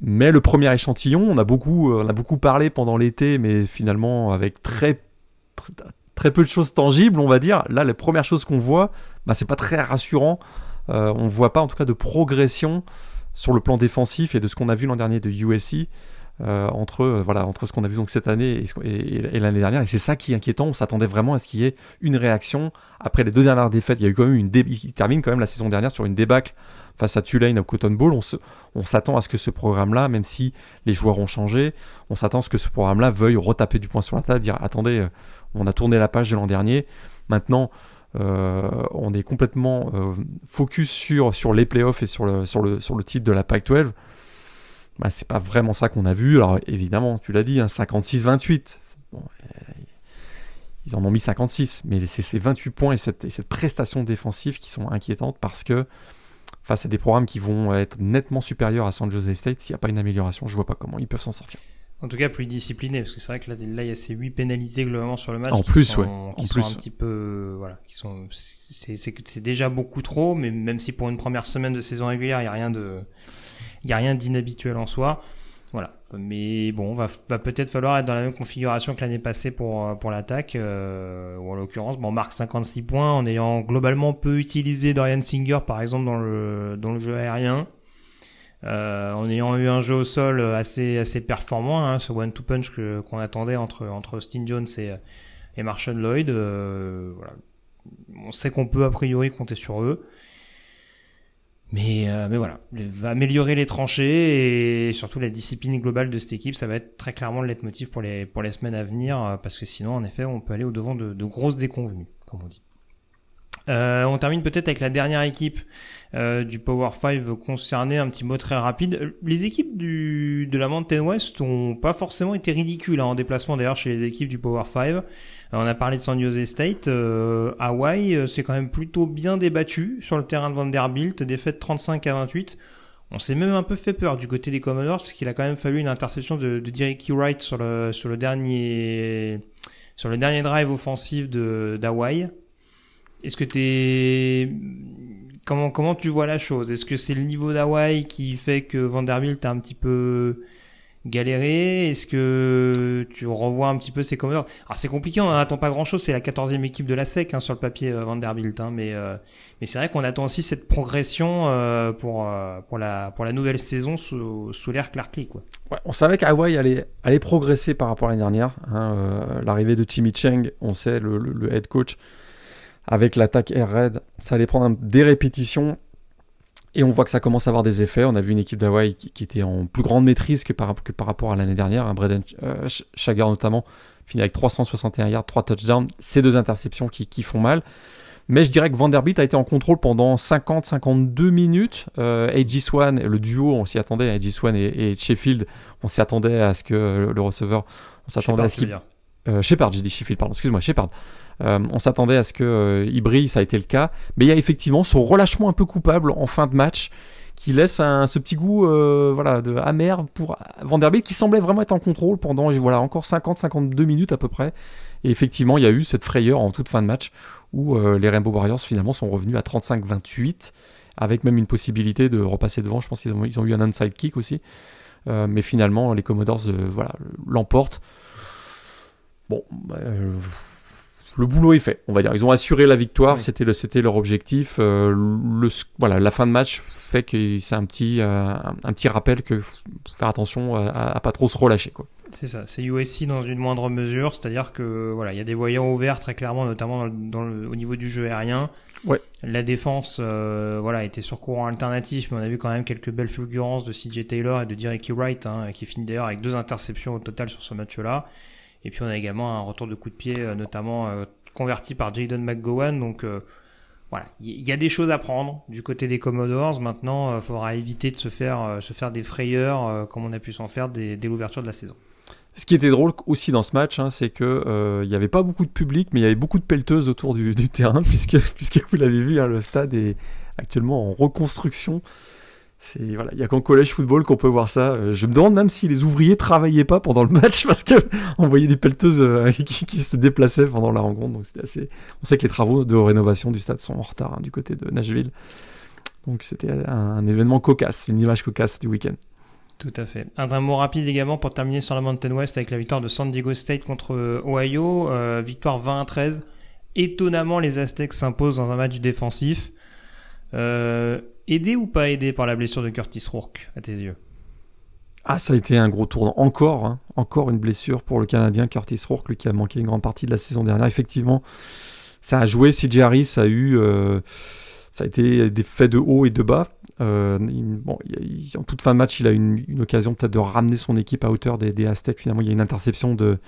Mais le premier échantillon, on a beaucoup, euh, on a beaucoup parlé pendant l'été, mais finalement avec très, très, peu de choses tangibles, on va dire. Là, les premières choses qu'on voit, bah, c'est pas très rassurant. Euh, on ne voit pas en tout cas de progression sur le plan défensif et de ce qu'on a vu l'an dernier de USC. Euh, entre, euh, voilà, entre ce qu'on a vu donc cette année et, l'année dernière. Et c'est ça qui est inquiétant. On s'attendait vraiment à ce qu'il y ait une réaction. Après les deux dernières défaites, il y a eu quand même une il termine quand même la saison dernière sur une débâcle face à Tulane au Cotton Bowl. On, s'attend à ce que ce programme-là, même si les joueurs ont changé, on s'attend à ce que ce programme-là veuille retaper du poing sur la table, dire attendez, on a tourné la page de l'an dernier. Maintenant, on est complètement focus sur, sur les playoffs et sur le titre de la Pac-12 bah, c'est pas vraiment ça qu'on a vu. Alors évidemment, tu l'as dit, 56-28. Hein, euh, ils en ont mis 56, mais c'est ces 28 points et cette, cette, prestation défensive qui sont inquiétantes parce que face à des programmes qui vont être nettement supérieurs à San Jose State, s'il n'y a pas une amélioration, je vois pas comment ils peuvent s'en sortir. En tout cas, plus discipliné, parce que c'est vrai que là, il y a ces 8 pénalités globalement sur le match. En qui plus, sont, ouais. Qui sont un petit peu, voilà, qui sont, c'est déjà beaucoup trop, mais même si pour une première semaine de saison régulière, il n'y a rien de, il n'y a rien d'inhabituel en soi. Voilà. Mais bon, va, va peut-être falloir être dans la même configuration que l'année passée pour, euh, pour l'attaque. Euh, ou en l'occurrence, bon, on marque 56 points en ayant globalement peu utilisé Dorian Singer, par exemple, dans le, dans le jeu aérien. Euh, en ayant eu un jeu au sol assez, assez performant, hein, ce one-two punch qu'on attendait entre, entre Austin Jones et, et Marshall Lloyd. Euh, voilà. On sait qu'on peut a priori compter sur eux. Mais, euh, mais voilà, va améliorer les tranchées et surtout la discipline globale de cette équipe, ça va être très clairement le leitmotiv pour les, pour les semaines à venir, euh, parce que sinon, en effet, on peut aller au devant de, de grosses déconvenues, comme on dit. Euh, on termine peut-être avec la dernière équipe euh, du Power 5 concerné, un petit mot très rapide. Les équipes du, de la Mountain West ont pas forcément été ridicules hein, en déplacement d'ailleurs chez les équipes du Power 5. Euh, on a parlé de San Jose State. Euh, Hawaii, euh, c'est quand même plutôt bien débattu sur le terrain de Vanderbilt, défaite 35 à 28. On s'est même un peu fait peur du côté des Commodores parce qu'il a quand même fallu une interception de, de Wright sur le sur le dernier sur le dernier drive offensif de d'Hawaï. Est-ce que t'es comment comment tu vois la chose? Est-ce que c'est le niveau d'Hawaï qui fait que Vanderbilt a un petit peu galérer Est-ce que tu revois un petit peu ces Commodores Alors c'est compliqué, on n'attend pas grand-chose, c'est la 14e équipe de la SEC hein, sur le papier euh, Vanderbilt, hein, mais, euh, mais c'est vrai qu'on attend aussi cette progression euh, pour, pour, la, pour la nouvelle saison sous, sous l'ère Clarkley. Quoi. On savait qu'Hawaii allait, allait progresser par rapport à l'année dernière. Hein, L'arrivée de Timmy Cheng, on sait, le, le head coach, avec l'attaque Air Red, ça allait prendre des répétitions et on voit que ça commence à avoir des effets. On a vu une équipe d'Hawaï qui, était en plus grande maîtrise que par, que par rapport à l'année dernière. Un Braden euh, notamment finit avec 361 yards, 3 touchdowns. Ces deux interceptions qui, qui, font mal. Mais je dirais que Vanderbilt a été en contrôle pendant 50-52 minutes. Euh, AJ Swan, le duo, on s'y attendait. AJ Swan et, Sheffield, on s'y attendait à ce que le receveur, on s'attendait à ce qu'il Euh, Shepard, j'ai dit Sheffield, pardon, excuse-moi, Shepard. Euh, on s'attendait à ce qu'il euh, il brille, ça a été le cas. Mais il y a effectivement ce relâchement un peu coupable en fin de match qui laisse un, ce petit goût euh, voilà, de amer pour Vanderbilt qui semblait vraiment être en contrôle pendant voilà, encore 50-52 minutes à peu près. Et effectivement, il y a eu cette frayeur en toute fin de match où euh, les Rainbow Warriors finalement sont revenus à 35-28 avec même une possibilité de repasser devant. Je pense qu'ils ont, ils ont eu un onside kick aussi. Mais finalement, les Commodores voilà, l'emportent. Bon, bah, le boulot est fait, on va dire. Ils ont assuré la victoire, Oui. c'était, le, c'était leur objectif. Euh, le, voilà, la fin de match fait que c'est un petit, euh, un, petit rappel que faut faire attention à, à- à pas trop se relâcher. Quoi. C'est ça, c'est USC dans une moindre mesure, c'est-à-dire que voilà, il y a des voyants ouverts très clairement, notamment dans le- dans le- au niveau du jeu aérien. Ouais. La défense, euh, voilà, était sur courant alternatif, mais on a vu quand même quelques belles fulgurances de CJ Taylor et de Derek Wright, hein, qui finit d'ailleurs avec deux interceptions au total sur ce match-là. Et puis on a également un retour de coup de pied, euh, notamment euh, converti par Jaden McGowan. Donc euh, voilà, il y, a des choses à prendre du côté des Commodores. Maintenant, il faudra éviter de se faire, se faire des frayeurs, comme on a pu s'en faire dès, l'ouverture de la saison. Ce qui était drôle aussi dans ce match, hein, c'est que il n'y avait pas beaucoup de public, mais il y avait beaucoup de pelleteuses autour du, du terrain, puisque, puisque vous l'avez vu, hein, le stade est actuellement en reconstruction. Il y a qu'en collège football qu'on peut voir ça. Euh, je me demande même si les ouvriers travaillaient pas pendant le match parce que on voyait des pelleteuses euh, qui, se déplaçaient pendant la rencontre. Donc c'était assez. On sait que les travaux de rénovation du stade sont en retard hein, du côté de Nashville. Donc c'était un, événement cocasse, une image cocasse du week-end. Tout à fait. Un, un mot rapide également pour terminer sur la Mountain West avec la victoire de San Diego State contre euh, Ohio. Victoire 20 à 13. Étonnamment, les Aztecs s'imposent dans un match défensif. Aidé ou pas aidé par la blessure de Curtis Rourke, à tes yeux? Ah, ça a été un gros tournant. Encore, hein, encore une blessure pour le Canadien Curtis Rourke, lui qui a manqué une grande partie de la saison dernière. Effectivement, ça a joué. CJ Harris a eu, euh, ça a été des faits de haut et de bas. Euh, bon, en toute fin de match, il a eu une, une occasion peut-être de ramener son équipe à hauteur des, des Aztecs. Finalement, il y a une interception de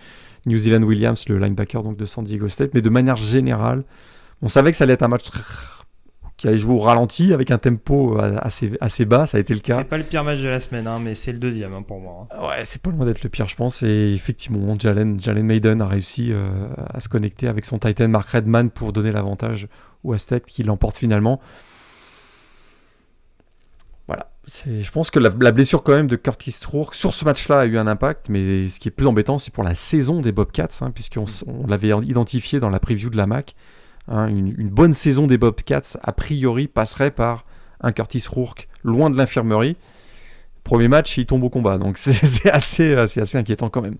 New Zealand Williams, le linebacker donc de San Diego State. Mais de manière générale, on savait que ça allait être un match qui allait jouer au ralenti avec un tempo euh, assez, assez bas. Ça a été le cas. C'est pas le pire match de la semaine, hein, mais c'est le deuxième hein, pour moi. hein. Ouais, c'est pas loin d'être le pire, je pense. Et effectivement, Jalen, Jalen Maiden a réussi euh, à se connecter avec son Titan Mark Redman pour donner l'avantage au Aztec qui l'emporte finalement. Voilà. Je pense que la, la blessure quand même de Curtis Rourke sur ce match-là a eu un impact, mais ce qui est plus embêtant, c'est pour la saison des Bobcats, hein, puisqu'on on l'avait identifié dans la preview de la MAC. Hein, une, bonne saison des Bobcats, a priori, passerait par un Curtis Rourke loin de l'infirmerie. Premier match, il tombe au combat, donc c'est assez, euh, assez inquiétant quand même.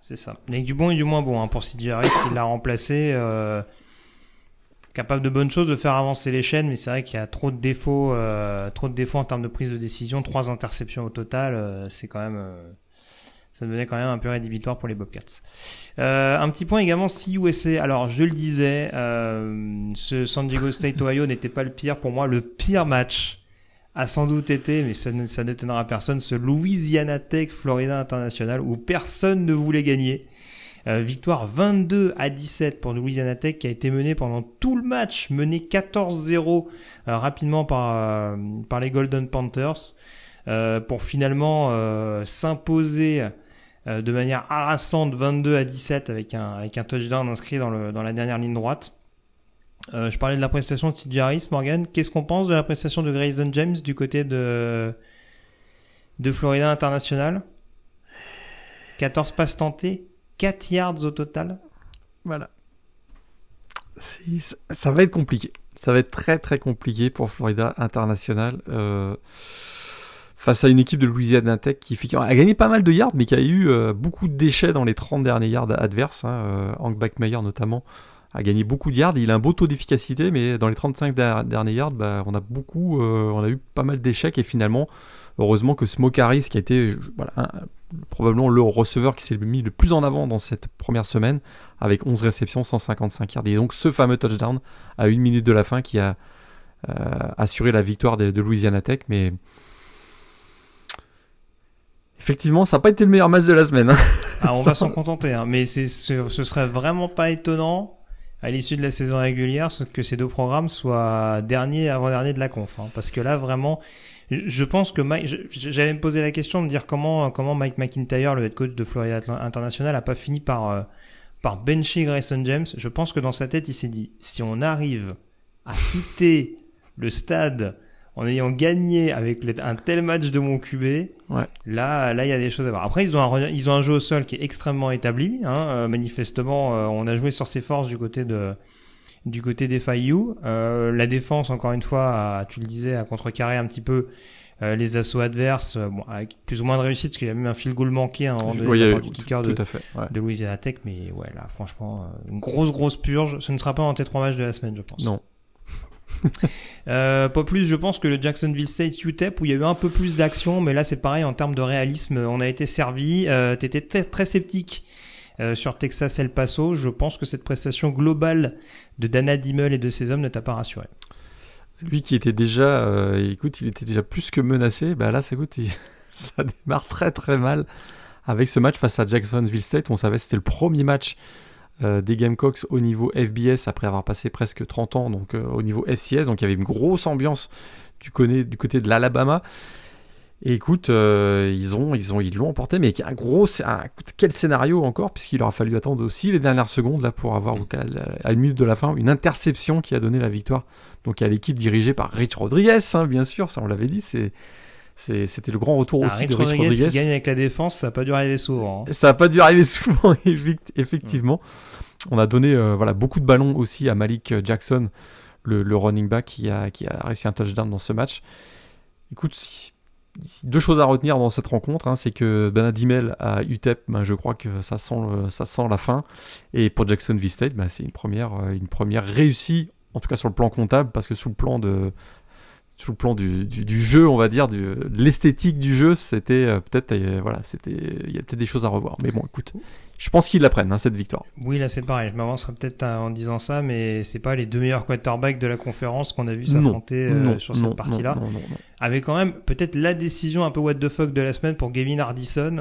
C'est ça. Avec du bon et du moins bon hein, pour Harris qui l'a remplacé. euh, capable de bonnes choses, de faire avancer les chaînes, mais c'est vrai qu'il y a trop de défauts, euh, trop de défauts en termes de prise de décision. Trois interceptions au total, c'est quand même, ça devenait quand même un peu rédhibitoire pour les Bobcats. Euh, un petit point également, si USA. Alors, je le disais, euh, ce San Diego State Ohio n'était pas le pire. Pour moi, le pire match a sans doute été, mais ça ne- ça n'étonnera personne, ce Louisiana Tech Florida International où personne ne voulait gagner. Euh, victoire 22 à 17 pour Louisiana Tech qui a été menée pendant tout le match, menée 14-0 euh, rapidement par, euh, par les Golden Panthers euh, pour finalement s'imposer euh, de manière harassante 22 à 17 avec un, avec un touchdown inscrit dans, le, dans la dernière ligne droite. Euh, je parlais de la prestation de TJ Harris, Morgan. Qu'est-ce qu'on pense de la prestation de Grayson James du côté de, de Florida International? 14 passes tentées, 4 yards au total. Voilà. Ça va être compliqué. Ça va être très très compliqué pour Florida International. euh, face à une équipe de Louisiana Tech qui a gagné pas mal de yards, mais qui a eu euh, beaucoup de déchets dans les 30 derniers yards adverses. Hein, euh, Hank Backmeyer notamment a gagné beaucoup de yards. Il a un beau taux d'efficacité, mais dans les 35 der- derniers yards, bah, on a beaucoup, euh, on a eu pas mal d'échecs et finalement, heureusement que Smoke Harris, qui a été probablement le receveur qui s'est mis le plus en avant dans cette première semaine, avec 11 réceptions, 155 yards. Et donc ce fameux touchdown à une minute de la fin qui a assuré la victoire de, de Louisiana Tech. Mais effectivement, ça n'a pas été le meilleur match de la semaine. hein. Ah, on va s'en contenter, hein. mais ce, ce serait vraiment pas étonnant à l'issue de la saison régulière que ces deux programmes soient dernier avant-dernier de la conf. hein. parce que là, vraiment, je pense que j'allais me poser la question de dire comment, comment Mike McIntyre, le head coach de Florida International, a pas fini par, euh, par bencher Grayson James. Je pense que dans sa tête, il s'est dit, si on arrive à quitter le stade en ayant gagné avec un tel match de mon QB, là, là, il y a des choses à voir. Après, ils ont un, ils ont un jeu au sol qui est extrêmement établi. Hein. Euh, manifestement, euh, on a joué sur ses forces du côté de du côté des FIU. Euh, la défense, encore une fois, tu le disais, a contrecarré un petit peu euh, les assauts adverses, bon, avec plus ou moins de réussite, parce qu'il y a même un field goal manqué hein, en de, du kicker de, fait, de Louisiana Tech, mais ouais, là, franchement, une grosse, grosse purge. Ce ne sera pas en T3 match de la semaine, je pense. Non, euh, pas plus, je pense que le Jacksonville State UTEP où il y a eu un peu plus d'action, mais là c'est pareil en termes de réalisme, on a été servi. Euh, T'étais très, sceptique euh, sur Texas El Paso. Je pense que cette prestation globale de Dana Dimmel et de ses hommes ne t'a pas rassuré. Lui qui était déjà, euh, écoute, il était déjà plus que menacé. Bah là, ça, écoute, ça démarre très très mal avec ce match face à Jacksonville State. On savait que c'était le premier match euh, des Gamecocks au niveau FBS après avoir passé presque 30 ans donc euh, au niveau FCS. Donc il y avait une grosse ambiance du côté, du côté de l'Alabama. Et écoute, euh, ils ont, ils ont, ils l'ont emporté, mais un gros, quel scénario encore, puisqu'il aura fallu attendre aussi les dernières secondes là pour avoir à une minute de la fin une interception qui a donné la victoire. Donc à l'équipe dirigée par Rich Rodriguez, hein, bien sûr, ça on l'avait dit, c'est c'était le grand retour ah, aussi de Rich Rodriguez. Qui gagne avec la défense, ça n'a pas dû arriver souvent. Hein. Ça n'a pas dû arriver souvent, effectivement. On a donné euh, voilà, beaucoup de ballons aussi à Malik Jackson, le, running back qui a, qui a réussi un touchdown dans ce match. Écoute, deux choses à retenir dans cette rencontre, hein, c'est que Benadimel à UTEP, ben, je crois que ça sent, ça sent la fin. Et pour Jackson V State, ben, c'est une première, euh, une première réussie, en tout cas sur le plan comptable, parce que sous le plan de sur le plan du, du, jeu, on va dire, de l'esthétique du jeu, c'était euh, peut-être, euh, voilà, c'était, il y a peut-être des choses à revoir. Mais bon, écoute, je pense qu'ils la prennent hein, cette victoire. Oui, là c'est pareil. Je m'avancerai peut-être en disant ça, mais c'est pas les deux meilleurs quarterbacks de la conférence qu'on a vu s'affronter euh, sur cette partie-là. Avec quand même peut-être la décision un peu what the fuck de la semaine pour Gavin Hardison.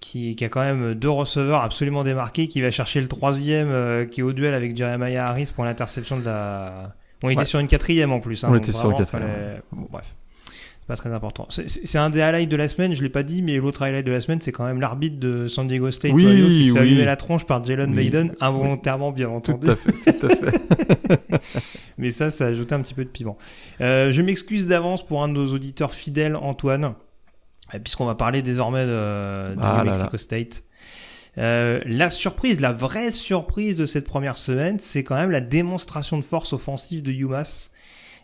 Qui, qui, a quand même deux receveurs absolument démarqués, qui va chercher le troisième, qui est au duel avec Jeremiah Harris pour l'interception de la, on était sur une quatrième en plus. Hein, on était sur une quatrième. bref, c'est pas très important. C'est un des highlights de la semaine, je l'ai pas dit, mais l'autre highlight de la semaine, c'est quand même l'arbitre de San Diego State oui, qui se fait la tronche par Jalen Maiden, involontairement bien entendu. Tout à fait, tout à fait. mais ça, ça a ajouté un petit peu de piment. Euh, je m'excuse d'avance pour un de nos auditeurs fidèles, Antoine, euh, puisqu'on va parler désormais de, de ah New Mexico State. Euh, la surprise, la vraie surprise de cette première semaine, c'est quand même la démonstration de force offensive de UMass.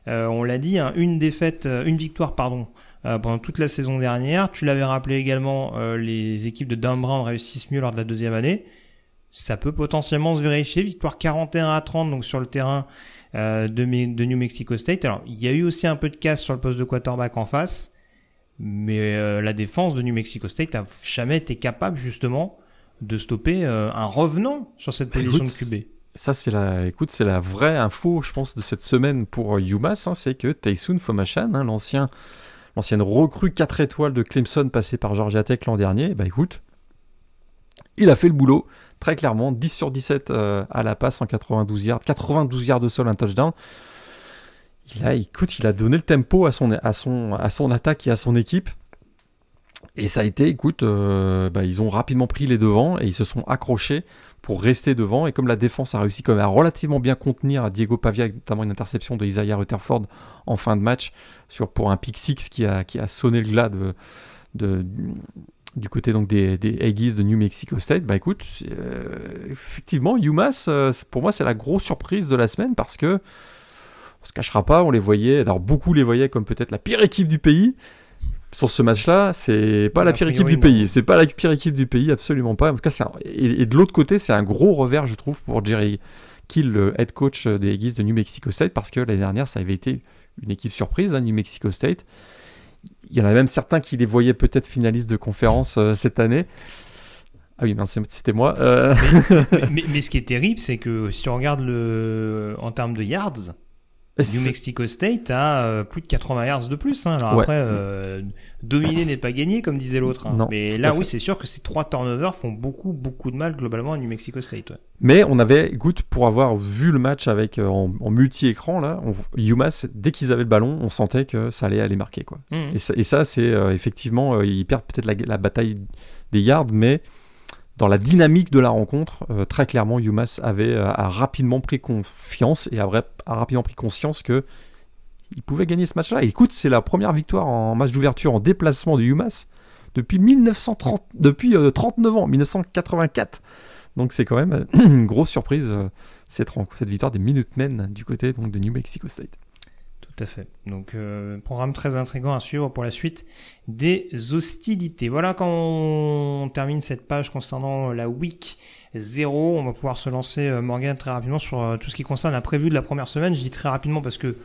Euh, on l'a dit, hein, une défaite, euh, une victoire, pardon, pendant toute la saison dernière. Tu l'avais rappelé également, les équipes de Dan réussissent mieux lors de la deuxième année. Ça peut potentiellement se vérifier. Victoire 41 à 30 donc sur le terrain de, de, New Mexico State. Alors il y a eu aussi un peu de casse sur le poste de quarterback en face, mais la défense de New Mexico State n'a jamais été capable justement de stopper euh, un revenant sur cette position de QB. Ça, c'est la, écoute, c'est la vraie info, je pense, de cette semaine pour UMass, hein, c'est que Tyson Fomachan, hein, l'ancien, l'ancienne recrue 4 étoiles de Clemson passé par Georgia Tech l'an dernier, bah écoute, il a fait le boulot, très clairement, 10 sur 17 euh, à la passe en 92 yards, 92 yards de sol, un touchdown. Il a, écoute, il a donné le tempo à son, à son, à son attaque et à son équipe. Et ça a été, écoute, euh, bah, ils ont rapidement pris les devants et ils se sont accrochés pour rester devant. Et comme la défense a réussi quand même à relativement bien contenir Diego Pavia, notamment une interception de Isaiah Rutherford en fin de match pour un pick six qui a, sonné le glas du côté donc des, des Aggies de New Mexico State, bah écoute, euh, effectivement, UMass, euh, pour moi, c'est la grosse surprise de la semaine parce que on se cachera pas, on les voyait, alors beaucoup les voyaient comme peut-être la pire équipe du pays sur ce match-là, c'est pas la pire équipe du pays. C'est pas la pire équipe du pays, absolument pas. En tout cas, et, de l'autre côté, c'est un gros revers, je trouve, pour Jerry Kill, le head coach des Aggies de New Mexico State, parce que l'année dernière, ça avait été une équipe surprise, hein, New Mexico State. Il y en a même certains qui les voyaient peut-être finalistes de conférence euh, cette année. Ah oui, c'était moi. Euh. Mais, ce qui est terrible, c'est que si on regarde le, en termes de yards, New Mexico State a euh, plus de 80 yards de plus. Hein. Alors après, euh, dominer n'est pas gagné, comme disait l'autre. Hein. Mais là, oui, c'est sûr que ces trois turnovers font beaucoup, beaucoup de mal globalement à New Mexico State. Mais on avait, écoute, pour avoir vu le match avec euh, en, multi-écran, là, UMass, dès qu'ils avaient le ballon, on sentait que ça allait aller marquer. Quoi. Mmh. Et ça, c'est effectivement, ils perdent peut-être la, la, bataille des yards, mais dans la dynamique de la rencontre, très clairement, UMass avait a rapidement pris confiance et a, rapidement pris conscience que il pouvait gagner ce match-là. écoute, c'est la première victoire en match d'ouverture en déplacement du UMass depuis 1930, depuis 39 ans, 1984. Donc c'est quand même une grosse surprise cette, cette victoire des Minutemen du côté donc, de New Mexico State. Tout à fait. Donc, euh, programme très intrigant à suivre pour la suite des hostilités. Voilà quand on termine cette page concernant la week 0. On va pouvoir se lancer, euh, Morgan, très rapidement sur euh, tout ce qui concerne la prévue de la première semaine. Je dis très rapidement parce que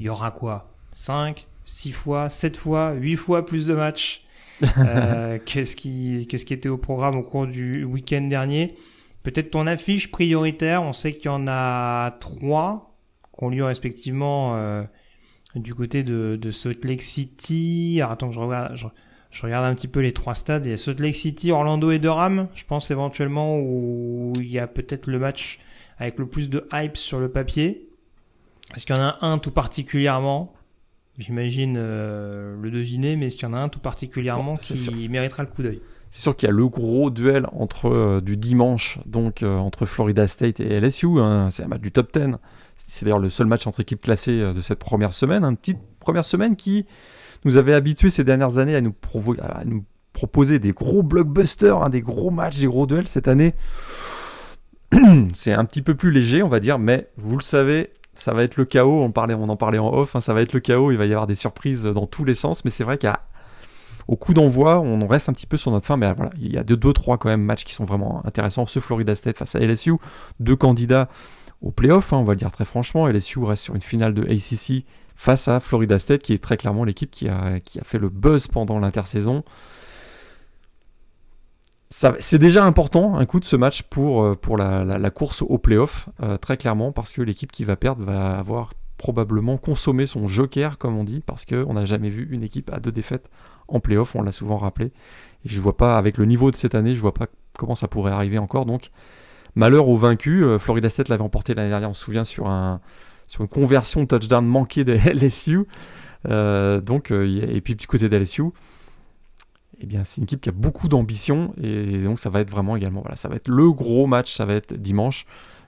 il y aura quoi? 5, 6 fois, 7 fois, 8 fois plus de matchs euh, que, ce qui, que ce qui était au programme au cours du week-end dernier? Peut-être ton affiche prioritaire. On sait qu'il y en a 3 qui ont lieu respectivement euh, du côté de, de, Salt Lake City. Alors, attends, je regarde, je, regarde un petit peu les trois stades. Il y a Salt Lake City, Orlando et Durham. Je pense éventuellement où il y a peut-être le match avec le plus de hype sur le papier. Est-ce qu'il y en a un tout particulièrement? J'imagine euh, le deviner, mais est-ce qu'il y en a un tout particulièrement qui méritera le coup d'œil? C'est sûr qu'il y a le gros duel entre euh, du dimanche, donc entre Florida State et LSU. Hein. c'est un match du top 10. C'est d'ailleurs le seul match entre équipes classées euh, de cette première semaine. Une petite première semaine qui nous avait habitués ces dernières années à nous, proposer des gros blockbusters, hein, des gros matchs, des gros duels. Cette année, c'est un petit peu plus léger, on va dire, mais vous le savez, ça va être le chaos. On, en parlait en off, hein, ça va être le chaos. Il va y avoir des surprises dans tous les sens, mais c'est vrai qu'au coup d'envoi, on reste un petit peu sur notre fin. Mais voilà, il y a deux, deux, trois quand même matchs qui sont vraiment intéressants. Ce Florida State face à LSU, deux candidats au playoff, hein, on va le dire très franchement. LSU reste sur une finale de ACC face à Florida State, qui est très clairement l'équipe qui a, qui a fait le buzz pendant l'intersaison. C'est déjà important un coup de ce match pour, euh, pour la, course au playoff, euh, très clairement, parce que l'équipe qui va perdre va avoir probablement consommé son joker, comme on dit, parce qu'on n'a jamais vu une équipe à deux défaites en playoff, on l'a souvent rappelé. Et je vois pas, avec le niveau de cette année, je vois pas comment ça pourrait arriver encore. Donc Malheur aux vaincus. Euh, Florida State l'avait emporté l'année dernière, on se souvient, sur, un, sur une conversion touchdown manquée de LSU. Euh, donc, euh, et puis du côté de LSU, eh c'est une équipe qui a beaucoup d'ambition et donc ça va être vraiment également, voilà, ça va être le gros match, ça va être dimanche.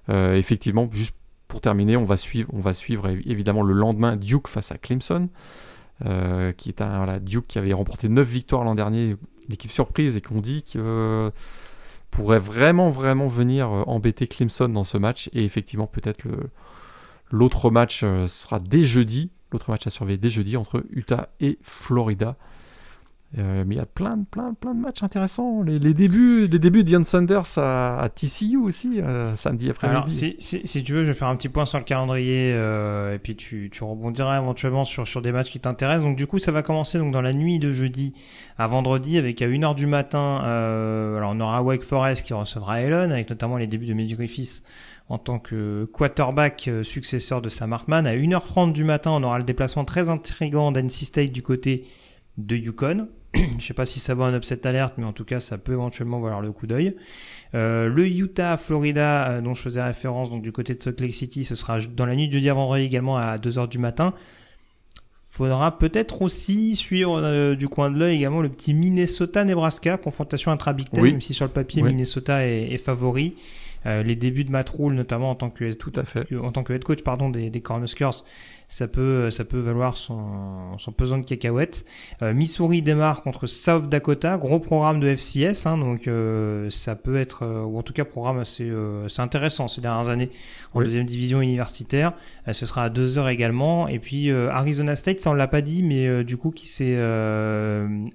effectivement, juste pour terminer, on va suivre, on va suivre évidemment le lendemain Duke face à Clemson, qui est un Duke qui avait remporté 9 victoires l'an dernier, l'équipe surprise et qu'on dit que pourrait vraiment, vraiment venir euh, embêter Clemson dans ce match. Et effectivement, peut-être l'autre match euh, sera dès jeudi. L'autre match à surveiller dès jeudi entre Utah et Florida. Euh, mais il y a plein, plein, plein de matchs intéressants. Les, débuts, les débuts d'Ian Sanders à, TCU aussi, samedi après-midi. Alors, si, si, tu veux, je vais faire un petit point sur le calendrier et puis tu, tu rebondiras éventuellement sur, sur des matchs qui t'intéressent. Donc, du coup, ça va commencer donc, dans la nuit de jeudi à vendredi avec à 1h du matin, euh, alors on aura Wake Forest qui recevra Elon avec notamment les débuts de Magic Griffiths en tant que quarterback euh, successeur de Sam Hartman. À 1h30 du matin, on aura le déplacement très intrigant d'NC State du côté de Yukon. Je sais pas si ça va un upset alerte, mais en tout cas, ça peut éventuellement valoir le coup d'œil. Euh, le Utah, Florida, euh, dont je faisais référence, donc du côté de Salt Lake City, ce sera dans la nuit de jeudi à vendredi également à 2h du matin faudra peut-être aussi suivre euh, du coin de l'œil également le petit Minnesota-Nebraska, confrontation intra-Big Ten, même si sur le papier Minnesota est, favori. Euh, les débuts de Matt Rule, notamment en tant que tout à fait en tant que head coach pardon des, des Cornhuskers, ça peut ça peut valoir son, son pesant de cacahuètes. Euh, Missouri démarre contre South Dakota, gros programme de FCS, hein, donc euh, ça peut être euh, ou en tout cas programme assez, c'est intéressant ces dernières années en deuxième division universitaire. ce sera à deux heures également. Et puis Arizona State, ça on l'a pas dit, mais du coup qui s'est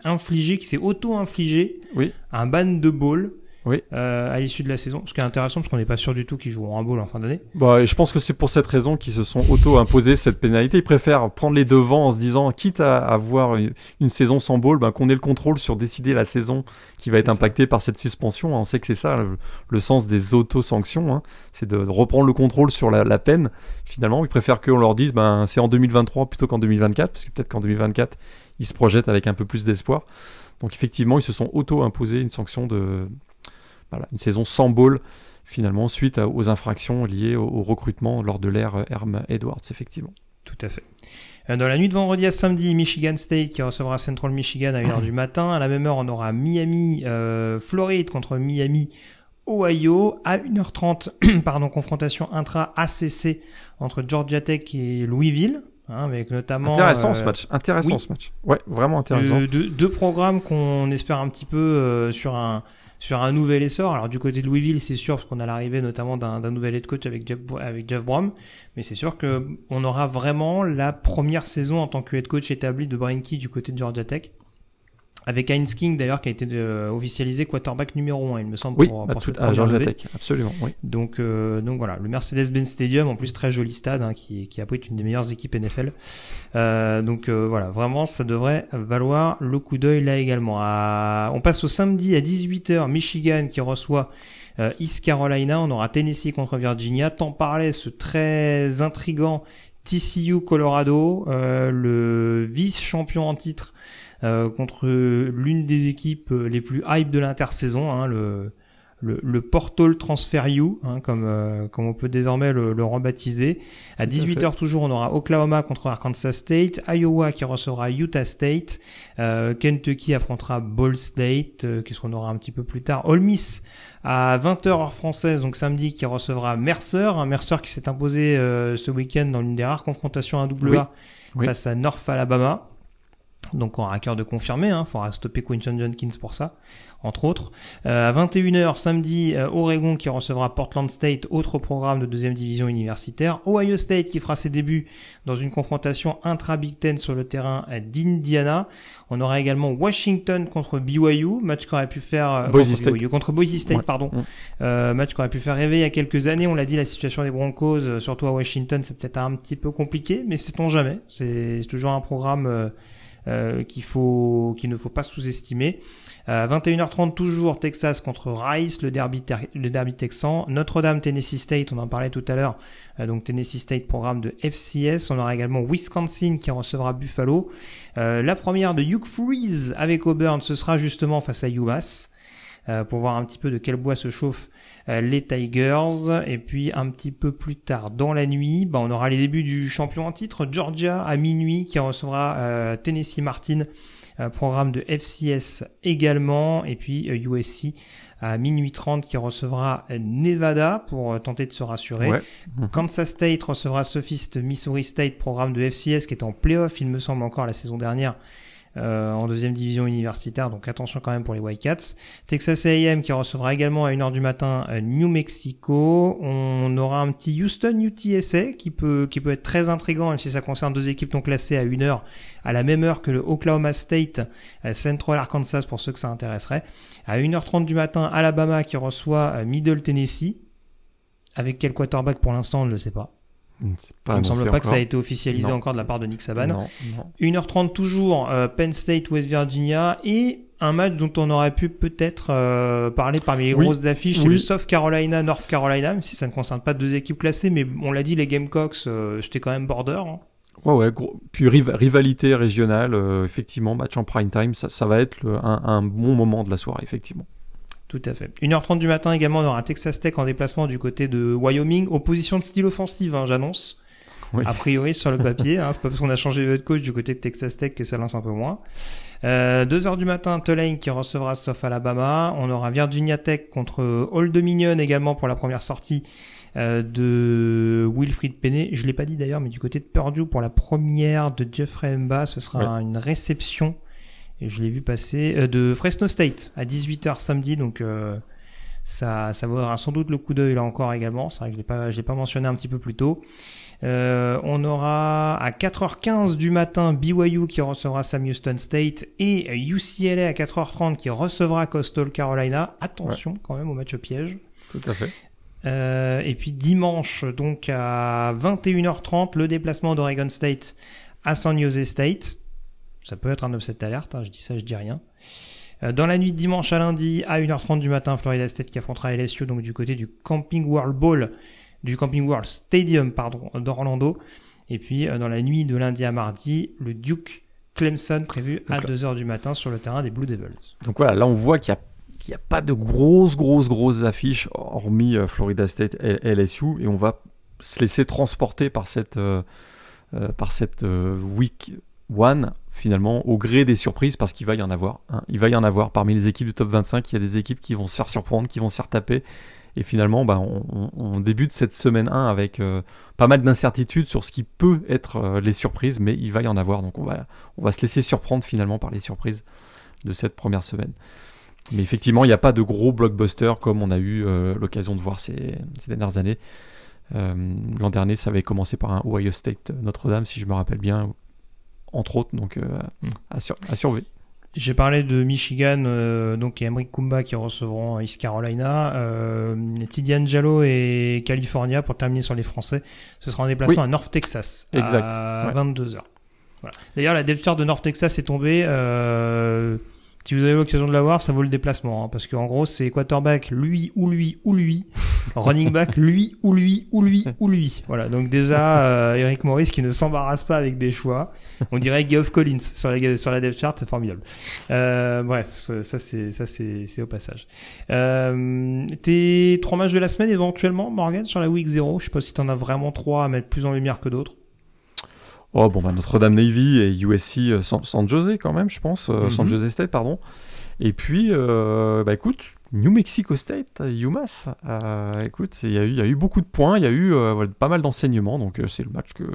infligé, qui s'est auto-infligé oui. un ban de ball oui. Euh, à l'issue de la saison. Ce qui est intéressant parce qu'on n'est pas sûr du tout qu'ils joueront un ball en fin d'année. Bah, je pense que c'est pour cette raison qu'ils se sont auto-imposés cette pénalité. Ils préfèrent prendre les devants en se disant, quitte à avoir une saison sans ball, ben, qu'on ait le contrôle sur décider la saison qui va être impactée par cette suspension. On sait que c'est ça le, sens des auto-sanctions, hein. c'est de reprendre le contrôle sur la, peine. Finalement, ils préfèrent qu'on leur dise, ben, c'est en 2023 plutôt qu'en 2024, parce que peut-être qu'en 2024, ils se projettent avec un peu plus d'espoir. Donc effectivement, ils se sont auto-imposés une sanction de une saison sans ball finalement suite aux infractions liées au, recrutement lors de l'ère Herm Edwards, effectivement. Tout à fait. Euh, Dans la nuit de vendredi à samedi, Michigan State qui recevra Central Michigan à 1h du matin. À la même heure, on aura Miami, euh, Floride contre Miami, Ohio. À 1h30, pardon, confrontation intra-ACC entre Georgia Tech et Louisville. hein, avec notamment Intéressant euh, ce match. Intéressant oui. ce match. Ouais, vraiment intéressant. deux, deux- deux programmes qu'on espère un petit peu euh, sur un sur un nouvel essor. Alors du côté de Louisville, c'est sûr parce qu'on a l'arrivée notamment d'un nouvel head coach avec Jeff avec Jeff Brom, mais c'est sûr que on aura vraiment la première saison en tant que head coach établi de Brian du côté de Georgia Tech. Avec Heinz King d'ailleurs qui a été euh, officialisé quarterback numéro 1 il me semble Oui, pour, à, pour tout- à Georgia. Tech, absolument. Oui. Donc, euh, donc voilà, le Mercedes-Benz Stadium, en plus très joli stade, hein, qui, qui abrite une des meilleures équipes NFL. Euh, donc euh, voilà, vraiment, ça devrait valoir le coup d'œil là également. À- On passe au samedi à 18h, Michigan qui reçoit euh, East Carolina. On aura Tennessee contre Virginia. T'en parlais, ce très intrigant TCU Colorado, euh, le vice-champion en titre contre l'une des équipes euh, les plus hype de l'intersaison, hein, le le, le Portal Transfer U, hein, comme, euh, comme on peut désormais le, le rebaptiser. À Tout à 18h toujours, on aura Oklahoma contre Arkansas State, Iowa qui recevra Utah State, euh, Kentucky affrontera Ball State, euh, qu'est-ce qu'on aura un petit peu plus tard, Ole Miss à 20h heure française, donc samedi, qui recevra Mercer, un Mercer qui s'est imposé euh, ce week-end dans l'une des rares confrontations à double. A Oui. face à North Alabama. Donc on aura à cœur de confirmer, hein, faudra stopper Quinton Jenkins pour ça, entre autres. Euh, à 21h samedi, euh, Oregon qui recevra Portland State, autre programme de deuxième division universitaire. Ohio State qui fera ses débuts dans une confrontation intra-Big Ten sur le terrain euh, d'Indiana. On aura également Washington contre BYU, match qu'aurait pu faire euh, Boise contre State. BYU, contre Boise State, Ouais. pardon. Mm. Euh, match qu'aurait pu faire rêver il y a quelques années. On l'a dit, la situation des Broncos, euh, surtout à Washington, c'est peut-être un petit peu compliqué, mais sait-on jamais. C'est c'est toujours un programme euh, qu'il faut, qu'il ne faut pas sous-estimer. Euh, 21h30 toujours Texas contre Rice, le derby, le texan. Notre-Dame, Tennessee State, on en parlait tout à l'heure. Euh, donc Tennessee State, programme de FCS. On aura également Wisconsin qui recevra Buffalo. Euh, la première de Hugh Freeze avec Auburn, ce sera justement face à UMass. Euh, pour voir un petit peu de quel bois se chauffent euh, les Tigers. Et puis un petit peu plus tard dans la nuit, bah, on aura les débuts du champion en titre, Georgia à minuit qui recevra euh, Tennessee Martin, euh, programme de FCS également. Et puis euh, USC à minuit 30 qui recevra Nevada pour tenter de se rassurer. Ouais. Mhm. Kansas State recevra Sophist Missouri State, programme de FCS qui est en playoff, il me semble encore la saison dernière. Euh, en deuxième division universitaire, donc attention quand même pour les Wildcats. Texas A&M qui recevra également à 1h du matin euh, New Mexico. On aura un petit Houston UTSA qui peut, qui peut être très intrigant, même si ça concerne deux équipes non classées à 1h, à la même heure que le Oklahoma State euh, Central Arkansas pour ceux que ça intéresserait. À 1h30 du matin, Alabama qui reçoit Middle Tennessee. Avec quel quarterback pour l'instant, on ne le sait pas. C'est Il ne me semble pas que ça a été officialisé Non. encore de la part de Nick Saban. Non, non. 1h30 toujours, euh, Penn State, West Virginia, et un match dont on aurait pu peut-être euh, parler parmi les Oui. grosses affiches, c'est Oui. le South Carolina, North Carolina, même si ça ne concerne pas deux équipes classées, mais on l'a dit, les Gamecocks, euh, j'étais quand même border. hein. Ouais, ouais, gros. Puis riv- rivalité régionale, euh, effectivement, match en prime time, ça, ça va être le- un, un bon moment de la soirée, effectivement. Tout à fait. 1h30 du matin également, on aura Texas Tech en déplacement du côté de Wyoming, opposition de style offensive, hein, j'annonce. Oui. A priori sur le papier, hein, c'est pas parce qu'on a changé de coach du côté de Texas Tech que ça lance un peu moins. Euh, 2h du matin, Tulane qui recevra South Alabama. On aura Virginia Tech contre Old Dominion également pour la première sortie euh, de Wilfried Penney. Je l'ai pas dit d'ailleurs, mais du côté de Purdue pour la première de Jeffrey Mba, ce sera une réception. Et je l'ai vu passer euh, de Fresno State à 18h samedi, donc euh, ça, ça vaudra sans doute le coup d'œil là encore également. C'est vrai que je l'ai pas, je l'ai pas mentionné un petit peu plus tôt. Euh, on aura à 4h15 du matin BYU qui recevra Sam Houston State et UCLA à 4h30 qui recevra Coastal Carolina. Attention quand même au match piège. Tout à fait. Euh, et puis dimanche, donc à 21h30, le déplacement d'Oregon State à San Jose State. Ça peut être un upset alerte, hein, je dis ça, je dis rien. Euh, Dans la nuit de dimanche à lundi, à 1h30 du matin, Florida State qui affrontera LSU, donc du côté du Camping World Bowl, du Camping World Stadium, pardon, d'Orlando. Et puis, euh, dans la nuit de lundi à mardi, le Duke Clemson prévu à Donc là- 2h du matin sur le terrain des Blue Devils. Donc voilà, là on voit qu'il n'y a, qu'il y a pas de grosses, grosses, grosses affiches, hormis euh, Florida State et LSU, et on va se laisser transporter par cette, euh, par cette week one finalement au gré des surprises parce qu'il va y en avoir. Il va y en avoir parmi les équipes du top 25. Il y a des équipes qui vont se faire surprendre, qui vont se faire taper. Et finalement, bah, on, débute cette semaine 1 avec euh, pas mal d'incertitudes sur ce qui peut être euh, les surprises, mais il va y en avoir. Donc on va, se laisser surprendre finalement par les surprises de cette première semaine. Mais effectivement, il n'y a pas de gros blockbusters comme on a eu euh, l'occasion de voir ces, ces dernières années. L'an dernier, ça avait commencé par un Ohio State Notre-Dame, si je me rappelle bien, entre autres, donc hmm. à, à surveiller. J'ai parlé de Michigan, euh, donc et Emric Kumba qui recevront East Carolina, euh, Tidiane Jallo et California pour terminer sur les Français. Ce sera un déplacement à North Texas exact. à 22h. Voilà. D'ailleurs, la depth de North Texas est tombée. Euh, si vous avez l'occasion de l'avoir, ça vaut le déplacement. Hein, parce qu'en gros, c'est quarterback, lui ou lui ou lui. Running back, lui ou lui ou lui ou lui. Voilà, donc déjà, euh, Eric Morris qui ne s'embarrasse pas avec des choix. On dirait Geoff Collins sur la, sur la depth chart, c'est formidable. Euh, bref, ça c'est ça c'est au passage. Euh, tes trois matchs de la semaine éventuellement, Morgan, sur la week 0. Je sais pas si t'en as vraiment trois à mettre plus en lumière que d'autres. Oh bon, bah, Notre-Dame Navy et USC euh, San, Jose quand même, je pense, San mhm. Jose State, pardon. Et puis, euh, bah écoute, New Mexico State, UMass. écoute, il y, a eu, beaucoup de points, il y a eu pas mal d'enseignements, donc c'est le match que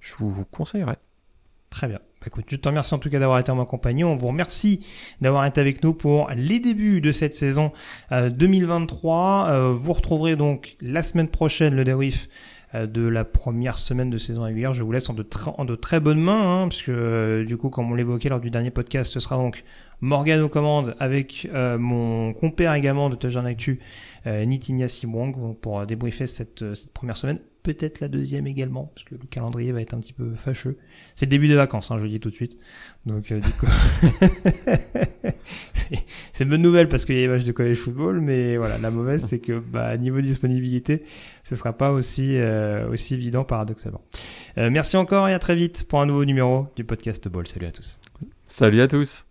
je vous conseillerais. Très bien. Bah, écoute, je te remercie en tout cas d'avoir été en ma compagnie. On vous remercie d'avoir été avec nous pour les débuts de cette saison 2023. vous retrouverez donc la semaine prochaine le débrief euh, de la première semaine de saison régulière. Je vous laisse en de, très bonnes mains, hein, puisque euh, du coup, comme on l'évoquait lors du dernier podcast, ce sera donc Morgan aux commandes avec euh, mon compère également de Touchdown Actu, euh, Nitinia Simwang, pour débriefer cette, cette première semaine peut-être la deuxième également, parce que le calendrier va être un petit peu fâcheux. C'est le début des vacances, hein, je le dis tout de suite. Donc, euh, du coup, c'est une bonne nouvelle parce qu'il y a les matchs de college football, mais voilà, la mauvaise, c'est que bah, niveau disponibilité, ce sera pas aussi euh, aussi évident paradoxalement. Euh, merci encore et à très vite pour un nouveau numéro du podcast Ball. Salut à tous. Salut à tous.